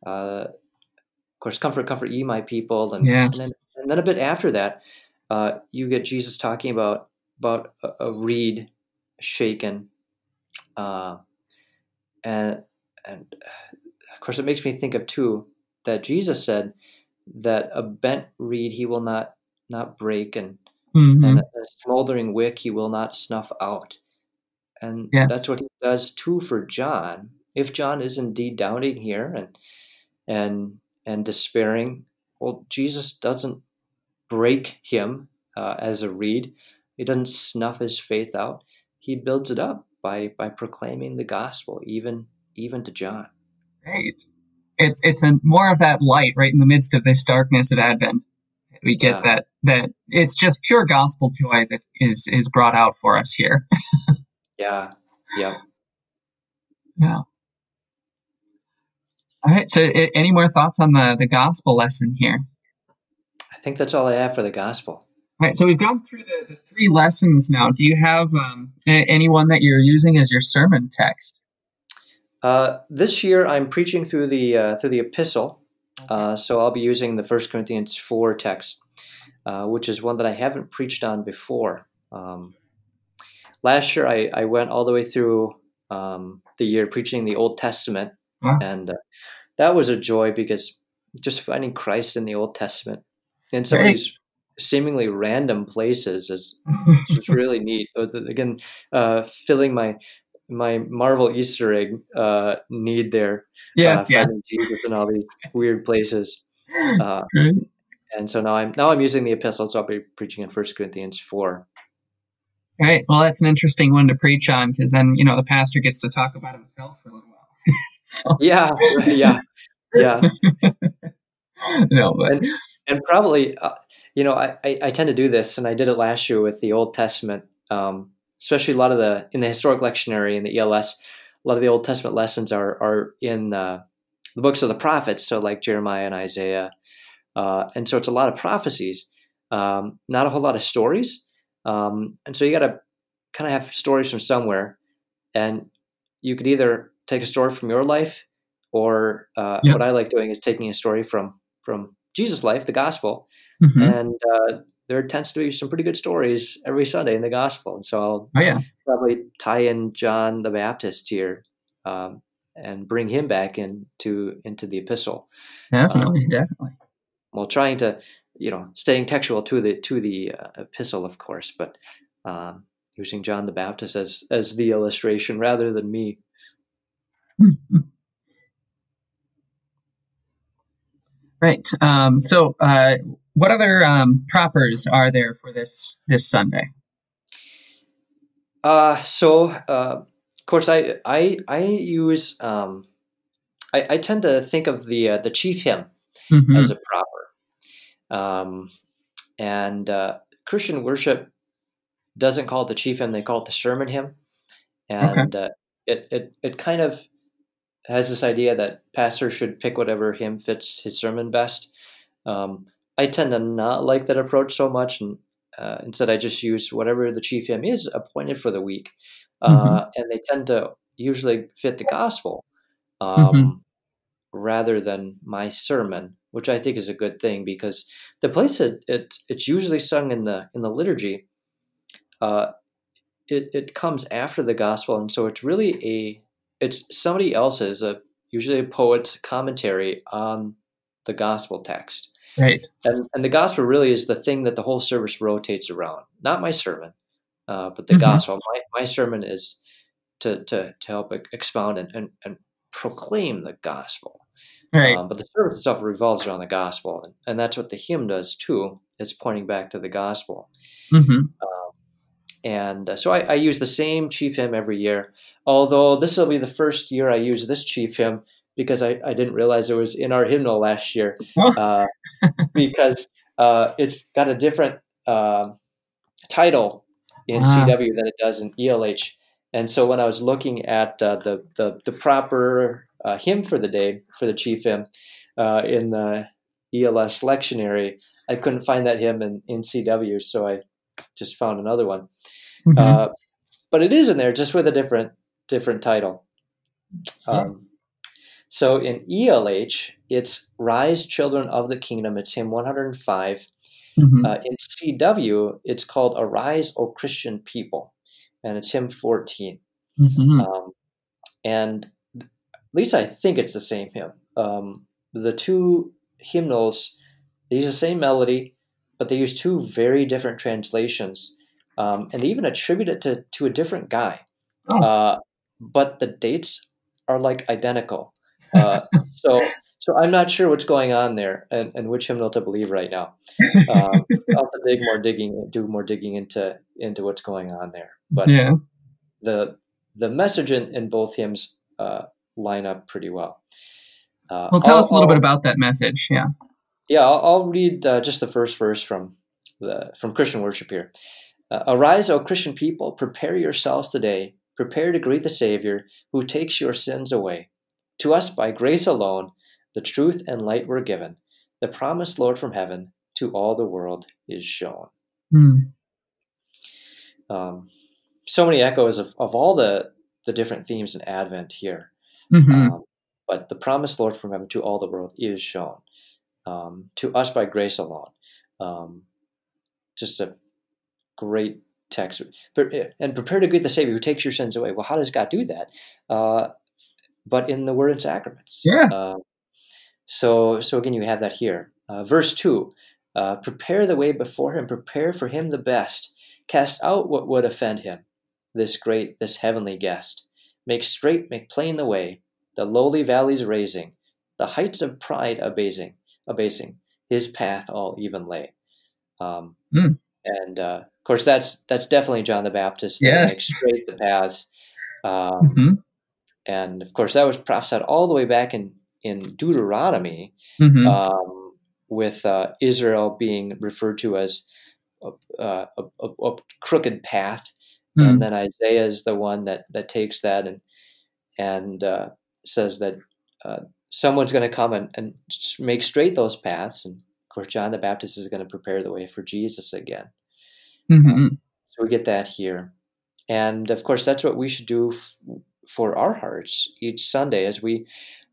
Uh, of course, comfort, comfort ye, my people, and, Yeah. and then and then a bit after that, uh, you get Jesus talking about about a, a reed shaken, uh, and and of course, it makes me think of too that Jesus said that a bent reed he will not not break, and Mhm. and a, a smoldering wick he will not snuff out. And Yes. that's what he does too for John. If John is indeed doubting here and and and despairing, well, Jesus doesn't break him uh, as a reed. He doesn't snuff his faith out. He builds it up by by proclaiming the gospel, even even to John. Right. It's it's a, more of that light right in the midst of this darkness of Advent. We get Yeah. that that it's just pure gospel joy that is is brought out for us here. Yeah, yeah. Yeah. All right. So, any more thoughts on the the gospel lesson here? I think that's all I have for the gospel. All right. So we've gone through the, the three lessons now. Do you have um, any one that you're using as your sermon text? Uh, this year, I'm preaching through the uh, through the epistle, uh, so I'll be using the First Corinthians four text, uh, which is one that I haven't preached on before. Um, last year, I, I went all the way through um, the year preaching the Old Testament, Wow. and uh, that was a joy because just finding Christ in the Old Testament in some of these seemingly random places is it's really neat. Again, uh, filling my my Marvel Easter egg uh, need there. yeah. uh, yeah. finding Jesus in all these weird places. Uh, and so now I'm now I'm using the epistle, so I'll be preaching in First Corinthians four. Right. Well, that's an interesting one to preach on because then you know the pastor gets to talk about himself for a little. So Yeah, yeah, yeah. no, but And, and probably, uh, you know, I, I, I tend to do this, and I did it last year with the Old Testament, um, especially a lot of the in the historic lectionary in the ELS. A lot of the Old Testament lessons are are in uh, the books of the prophets, so like Jeremiah and Isaiah, uh, and so it's a lot of prophecies, um, not a whole lot of stories, um, and so you got to kind of have stories from somewhere, and you could either take a story from your life, or uh, Yeah. what I like doing is taking a story from from Jesus' life, the gospel, Mhm. and uh, there tends to be some pretty good stories every Sunday in the gospel, and so I'll oh yeah, probably tie in John the Baptist here um, and bring him back into into the epistle, definitely, definitely. while trying to you know staying textual to the to the uh, epistle, of course, but um, using John the Baptist as as the illustration rather than me. Right. Um, so, uh, what other um, propers are there for this this Sunday? Uh, so, uh, of course, I I I use um, I, I tend to think of the uh, the chief hymn Mhm. as a proper, um, and uh, Christian worship doesn't call it the chief hymn; they call it the sermon hymn, and uh, it it it kind of has this idea that pastor should pick whatever hymn fits his sermon best. Um, I tend to not like that approach so much, and uh, instead I just use whatever the chief hymn is appointed for the week, uh, and they tend to usually fit the gospel um, Mhm. rather than my sermon, which I think is a good thing because the place it, it it's usually sung in the in the liturgy. Uh, it, it comes after the gospel, and so it's really a it's somebody else's, a usually a poet's commentary on the gospel text. Right. And, and the gospel really is the thing that the whole service rotates around. Not my sermon, uh, but the Mhm. gospel. My, my sermon is to, to, to help expound and, and, and proclaim the gospel. Right. Um, but the service itself revolves around the gospel. And, and that's what the hymn does too. It's pointing back to the gospel. hmm And uh, so I, I use the same chief hymn every year. Although this will be the first year I use this chief hymn because I, I didn't realize it was in our hymnal last year. Uh, because uh, it's got a different um title in Ah. CW than it does in ELH. And so when I was looking at uh, the, the, the proper uh, hymn for the day for the chief hymn uh, in the ELS lectionary, I couldn't find that hymn in, in CW, so I just found another one. Mm-hmm. Uh, but it is in there, just with a different different title. Um, so in ELH, it's Rise Children of the Kingdom. It's hymn 105. Mm-hmm. Uh, in CW, it's called Arise, O Christian People, and it's hymn 14. Mm-hmm. Um, and at least I think it's the same hymn. Um, the two hymnals, they use the same melody, but they use two very different translations. Um, and they even attribute it to, to a different guy. Oh. Uh, but the dates are like identical. Uh, so so I'm not sure what's going on there and, and which hymnal to believe right now. Um, I'll have to dig more digging, do more digging into into what's going on there. But yeah. the the message in, in both hymns uh, line up pretty well. Uh, well, tell I'll, us a little I'll, bit about that message. Yeah. Yeah, I'll, I'll read uh, just the first verse from the from Christian worship here. Uh, Arise, O Christian people, prepare yourselves today. Prepare to greet the Savior who takes your sins away. To us, by grace alone, the truth and light were given. The promised Lord from heaven to all the world is shown. Mm. Um, so many echoes of, of all the, the different themes in Advent here. Mm-hmm. Um, but the promised Lord from heaven to all the world is shown. Um, to us by grace alone. Um, just a great text. And prepare to greet the Savior who takes your sins away. Well, how does God do that? Uh, but in the word and sacraments. Yeah. Uh, so, so again, you have that here. Uh, verse 2 uh, Prepare the way before him, prepare for him the best. Cast out what would offend him, this great, this heavenly guest. Make straight, make plain the way, the lowly valleys raising, the heights of pride abasing, abasing his path all even lay. Um, mm. And uh, of course, that's that's definitely John the Baptist. Yes. Make straight the paths. Um, mm-hmm. And of course, that was prophesied all the way back in, in Deuteronomy mm-hmm. um, with uh, Israel being referred to as a, a, a, a crooked path. Mm-hmm. And then Isaiah is the one that, that takes that and, and uh, says that uh, someone's going to come and, and make straight those paths. And of course, John the Baptist is going to prepare the way for Jesus again. Mm-hmm. so we get that here. And of course, that's what we should do for our hearts each Sunday as we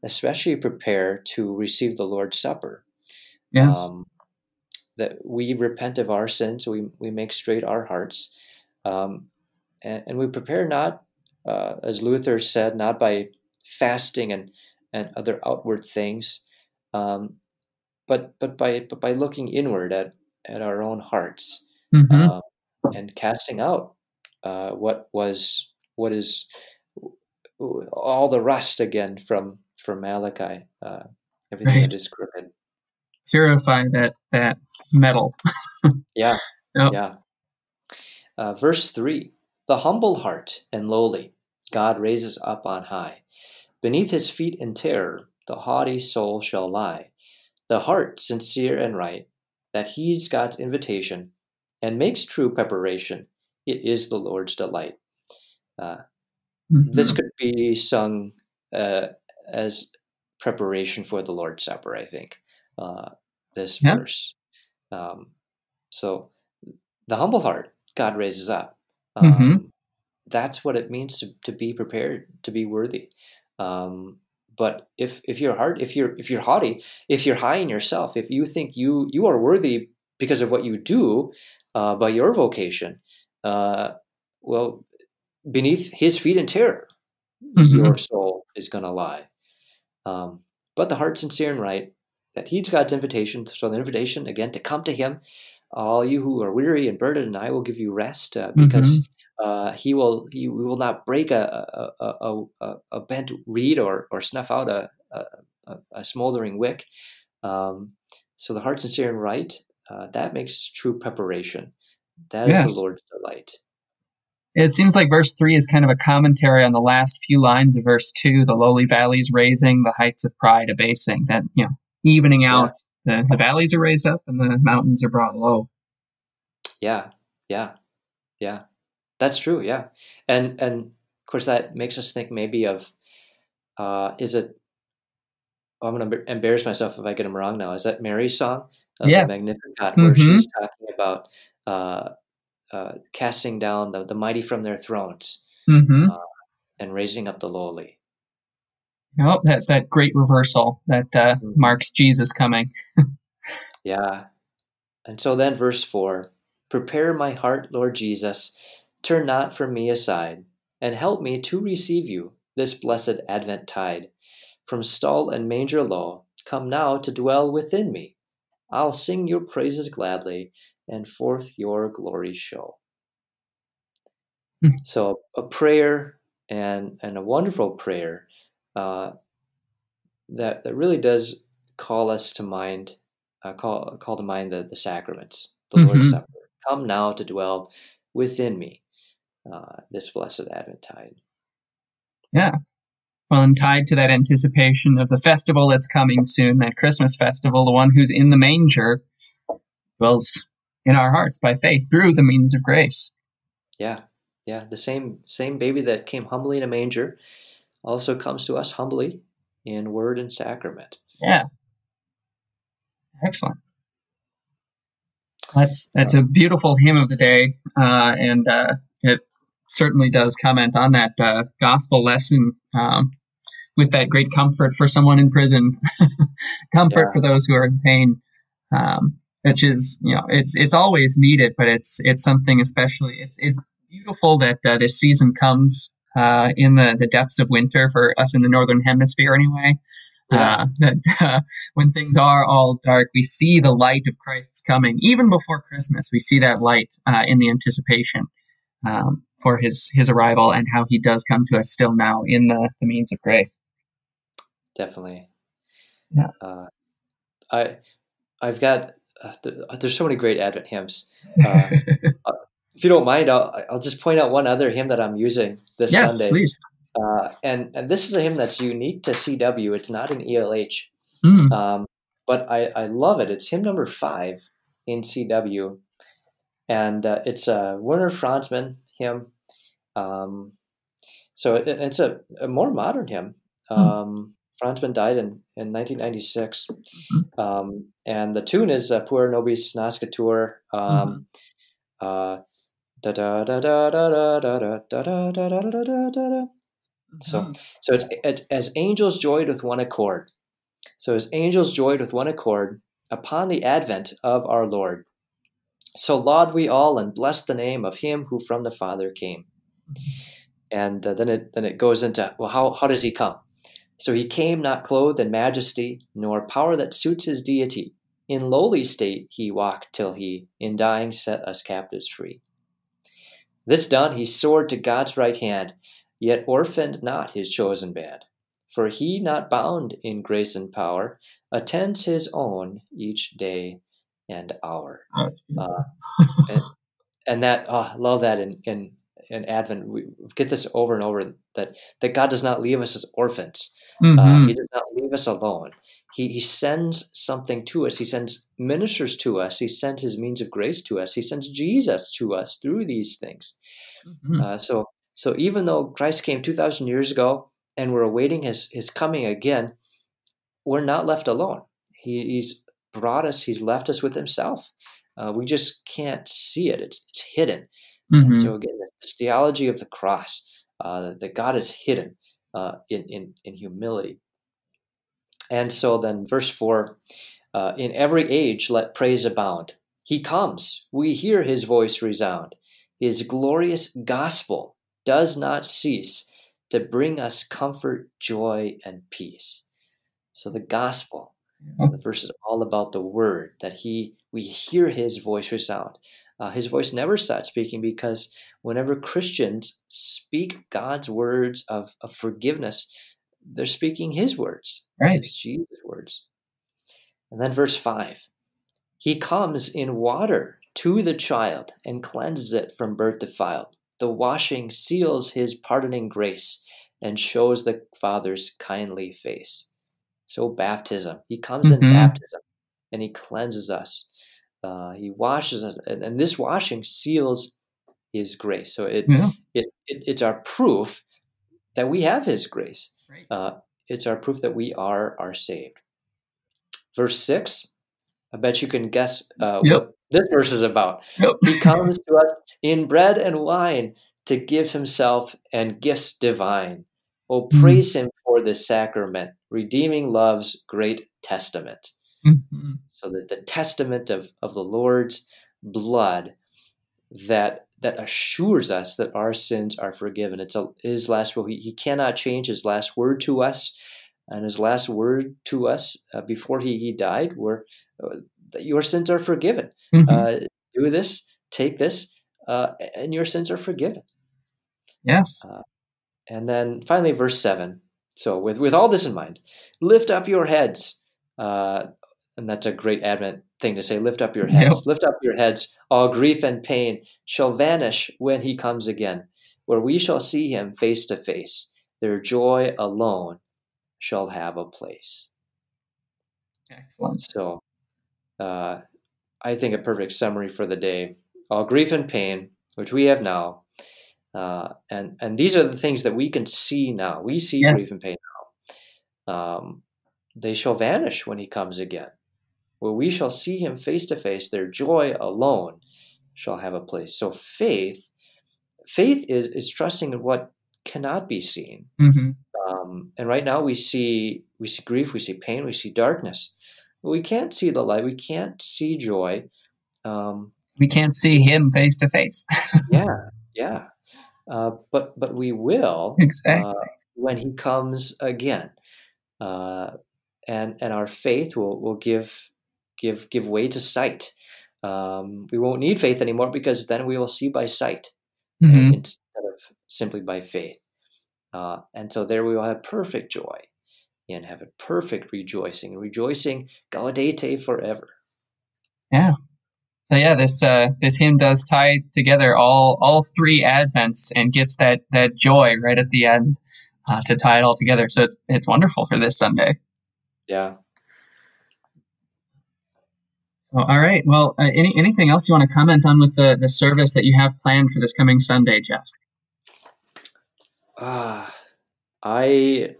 especially prepare to receive the Lord's Supper. Yes. Um, that we repent of our sins, we, we make straight our hearts, um, and, and, we prepare not, uh, as Luther said, not by fasting and, and other outward things, um, but but by but by looking inward at, at our own hearts mm-hmm. uh, and casting out uh, what was what is all the rust again from from Malachi. Uh, everything right. that is crooked. Purify that that metal. yeah, yep. yeah. Uh, verse three: The humble heart and lowly, God raises up on high. Beneath His feet in terror, the haughty soul shall lie. The heart sincere and right, that heeds God's invitation and makes true preparation, it is the Lord's delight. Uh, Mm-hmm. This could be sung uh, as preparation for the Lord's Supper, I think, uh, this yeah. verse. Um, so, the humble heart, God raises up. Mm-hmm. Um, mm-hmm. That's what it means to, to be prepared, to be worthy. Um, but if if your heart, if you're if you're haughty, if you're high in yourself, if you think you you are worthy because of what you do uh, by your vocation, uh, well, beneath his feet in terror, mm-hmm. your soul is going to lie. Um, but the heart sincere and right, that heeds God's invitation. So the invitation again to come to Him, all you who are weary and burdened, and I will give you rest, uh, because mm-hmm. Uh, He will He will not break a a, a, a, bent reed or or snuff out a a, a smoldering wick. Um, so the heart sincere and right, uh, that makes true preparation. That yes. is the Lord's delight. It seems like verse 3 is kind of a commentary on the last few lines of verse 2 the lowly valleys raising, the heights of pride abasing. That, you know, evening out, yeah. the, the valleys are raised up and the mountains are brought low. Yeah, yeah, yeah. That's true, yeah. And, and of course, that makes us think maybe of uh, is it? Oh, I'm going to embarrass myself if I get them wrong now. Is that Mary's song? Of yes. The Magnificat, where mm-hmm. she's talking about uh, uh, casting down the, the mighty from their thrones mm-hmm. uh, and raising up the lowly. Oh, that, that great reversal that uh, mm-hmm. marks Jesus coming. yeah. And so then, verse 4 Prepare my heart, Lord Jesus, turn not from me aside, and help me to receive you this blessed Advent tide. From stall and manger low, come now to dwell within me. I'll sing your praises gladly, and forth your glory show. Hmm. so a prayer and and a wonderful prayer uh, that that really does call us to mind, uh, call call to mind the the sacraments, the mm-hmm. Lord's Supper. Come now to dwell within me, uh, this blessed Adventide. Yeah. Well, and tied to that anticipation of the festival that's coming soon, that Christmas festival, the one who's in the manger dwells in our hearts by faith through the means of grace. Yeah, yeah. The same same baby that came humbly in a manger also comes to us humbly in word and sacrament. Yeah. Excellent. That's that's a beautiful hymn of the day, uh, and uh, it certainly does comment on that uh, gospel lesson um, with that great comfort for someone in prison, comfort yeah. for those who are in pain, um, which is you know it's it's always needed, but it's it's something especially it's it's beautiful that uh, this season comes uh, in the the depths of winter for us in the northern hemisphere anyway. Yeah. Uh, that uh, when things are all dark, we see the light of Christ's coming. Even before Christmas, we see that light uh, in the anticipation um, for his his arrival and how he does come to us still now in the, the means of grace. Definitely. Yeah. Uh, I I've got uh, there's so many great Advent hymns. Uh, uh, if you don't mind, I'll I'll just point out one other hymn that I'm using this yes, Sunday. Please. Uh, and and this is a hymn that's unique to CW. It's not an ELH, mm. um, but I, I love it. It's hymn number five in CW, and uh, it's a Werner Franzmann hymn. Um, so it, it's a, a, more modern hymn. Hmm. Um, Franzmann died in, in 1996. Mm-hmm. Um, and the tune is uh, Puer Nobis Nascitur. Um, mm-hmm. da da da da da da da da da da da da da da so, so it's, it's as angels joyed with one accord. So as angels joyed with one accord upon the advent of our Lord. So laud we all and bless the name of him who from the Father came. And uh, then it then it goes into well how how does he come? So he came not clothed in majesty nor power that suits his deity. In lowly state he walked till he in dying set us captives free. This done, he soared to God's right hand, yet orphaned not his chosen band. For he, not bound in grace and power, attends his own each day and hour. Oh, uh, and, and, that, oh, I love that in, in, in Advent. We get this over and over that, that God does not leave us as orphans. Uh, mm-hmm. He does not leave us alone. He, he sends something to us. He sends ministers to us. He sends his means of grace to us. He sends Jesus to us through these things. Mm-hmm. Uh, so so even though Christ came 2,000 years ago and we're awaiting his, his coming again, we're not left alone. He, he's brought us, he's left us with himself. Uh, we just can't see it, it's, it's hidden. Mm-hmm. so, again, this theology of the cross, uh, that God is hidden uh, in, in, in humility. And so then, verse 4 uh, In every age let praise abound. He comes, we hear his voice resound. His glorious gospel does not cease to bring us comfort, joy, and peace. So the gospel, the verse is all about the word that he we hear his voice resound. Uh, his voice never stops speaking because whenever Christians speak God's words of, of forgiveness, they're speaking his words. Right. It's Jesus' words. And then verse 5 He comes in water to the child and cleanses it from birth defiled. The washing seals his pardoning grace and shows the Father's kindly face. So, baptism. He comes mm-hmm. in baptism and he cleanses us. Uh, he washes us, and, and, this washing seals his grace. So, it, yeah. it, it, it's our proof that we have His grace. Right. Uh, it's our proof that we are are saved. Verse six. I bet you can guess uh, Yep. what this verse is about. Yep. He comes to us in bread and wine to give himself and gifts divine. Oh, Mhm. praise him for this sacrament, redeeming love's great testament. Mhm. So that the testament of, of the Lord's blood that that assures us that our sins are forgiven. It's a, his last will. He, he cannot change his last word to us. And his last word to us uh, before he, he died were uh, that your sins are forgiven. Mhm. Uh, do this, take this, uh, and your sins are forgiven. yes. And then finally, verse 7. So, with, with all this in mind, lift up your heads. Uh, and that's a great Advent thing to say lift up your heads. Lift up your heads. All grief and pain shall vanish when he comes again, where we shall see him face to face. Their joy alone shall have a place. Excellent. So, uh, I think a perfect summary for the day. All grief and pain, which we have now, uh, and and these are the things that we can see now. We see Yes. grief and pain now. Um, they shall vanish when he comes again, where we shall see him face to face. Their joy alone shall have a place. So faith, faith is is trusting in what cannot be seen. hmm Um, and right now we see we see grief, we see pain, we see darkness. But we can't see the light. We can't see joy. Um, We can't see him face to face. yeah, yeah. Uh, but but we will Exactly. uh, when he comes again, uh, and and our faith will will give give give way to sight. Um, we won't need faith anymore because then we will see by sight Mhm. instead of simply by faith. Uh, and so there we will have perfect joy and have a perfect rejoicing, rejoicing gaudete forever. So yeah, this uh, this hymn does tie together all all three Advents and gets that that joy right at the end uh, to tie it all together. So it's it's wonderful for this Sunday. Yeah. All right. Well, uh, any anything else you want to comment on with the the service that you have planned for this coming Sunday, Jeff? Ah, I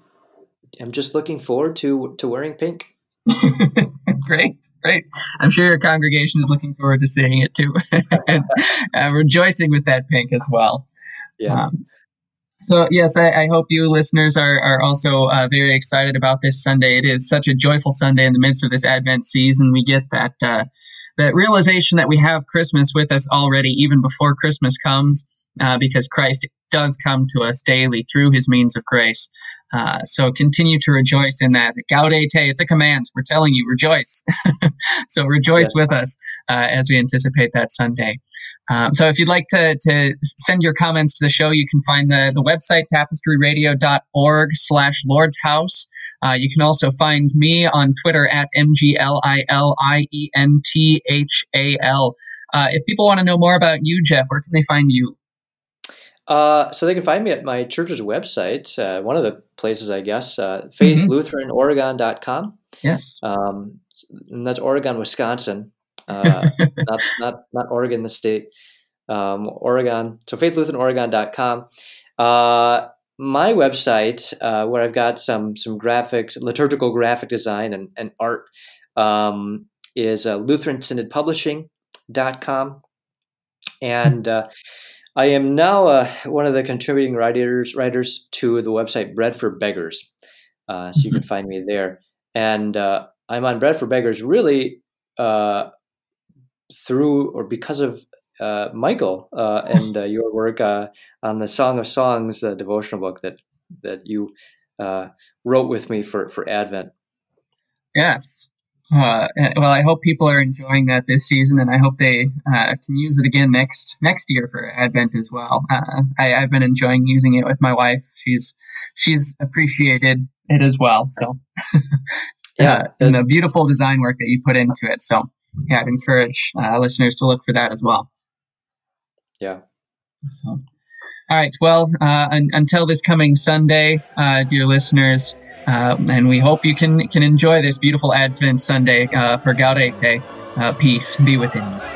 am just looking forward to to wearing pink. great, great. I'm sure your congregation is looking forward to seeing it too, and uh, rejoicing with that pink as well. Yeah. Um, so yes, I, I hope you listeners are, are also uh, very excited about this Sunday. It is such a joyful Sunday in the midst of this Advent season. We get that uh, that realization that we have Christmas with us already, even before Christmas comes, uh, because Christ does come to us daily through His means of grace. Uh, so continue to rejoice in that. Gaudete, it's a command. We're telling you, rejoice. so rejoice Yes. with us uh, as we anticipate that Sunday. Um, so if you'd like to, to send your comments to the show, you can find the, the website tapestryradio.org slash Lord's House. Uh, you can also find me on Twitter at M-G-L-I-L-I-E-N-T-H-A-L. Uh, if people want to know more about you, Jeff, where can they find you? Uh, so they can find me at my church's website. Uh, one of the places, I guess, uh, faithlutheranoregon.com. Yes. Um, and that's Oregon, Wisconsin, uh, not not not Oregon, the state. Um, Oregon. So faithlutheranoregon.com. Uh, my website, uh, where I've got some some graphic, liturgical graphic design and, and art, um, is uh, LutheranSynodPublishing.com. And uh, I am now uh, one of the contributing writers writers to the website Bread for Beggars. Uh, so you can find me there. And uh, I'm on Bread for Beggars really uh, through or because of uh, Michael uh, and uh, your work uh, on the Song of Songs uh, devotional book that that you uh, wrote with me for for Advent. Yes. Uh, well, I hope people are enjoying that this season, and I hope they uh, can use it again next next year for Advent as well. Uh, I, I've been enjoying using it with my wife. She's she's appreciated it as well. So, Yeah, uh, and the beautiful design work that you put into it. So, yeah, I'd encourage uh, listeners to look for that as well. Yeah. So, all right. Well, uh, un- until this coming Sunday, uh, dear listeners, uh, and we hope you can can enjoy this beautiful Advent Sunday uh, for Gaudete. Uh, peace be within you.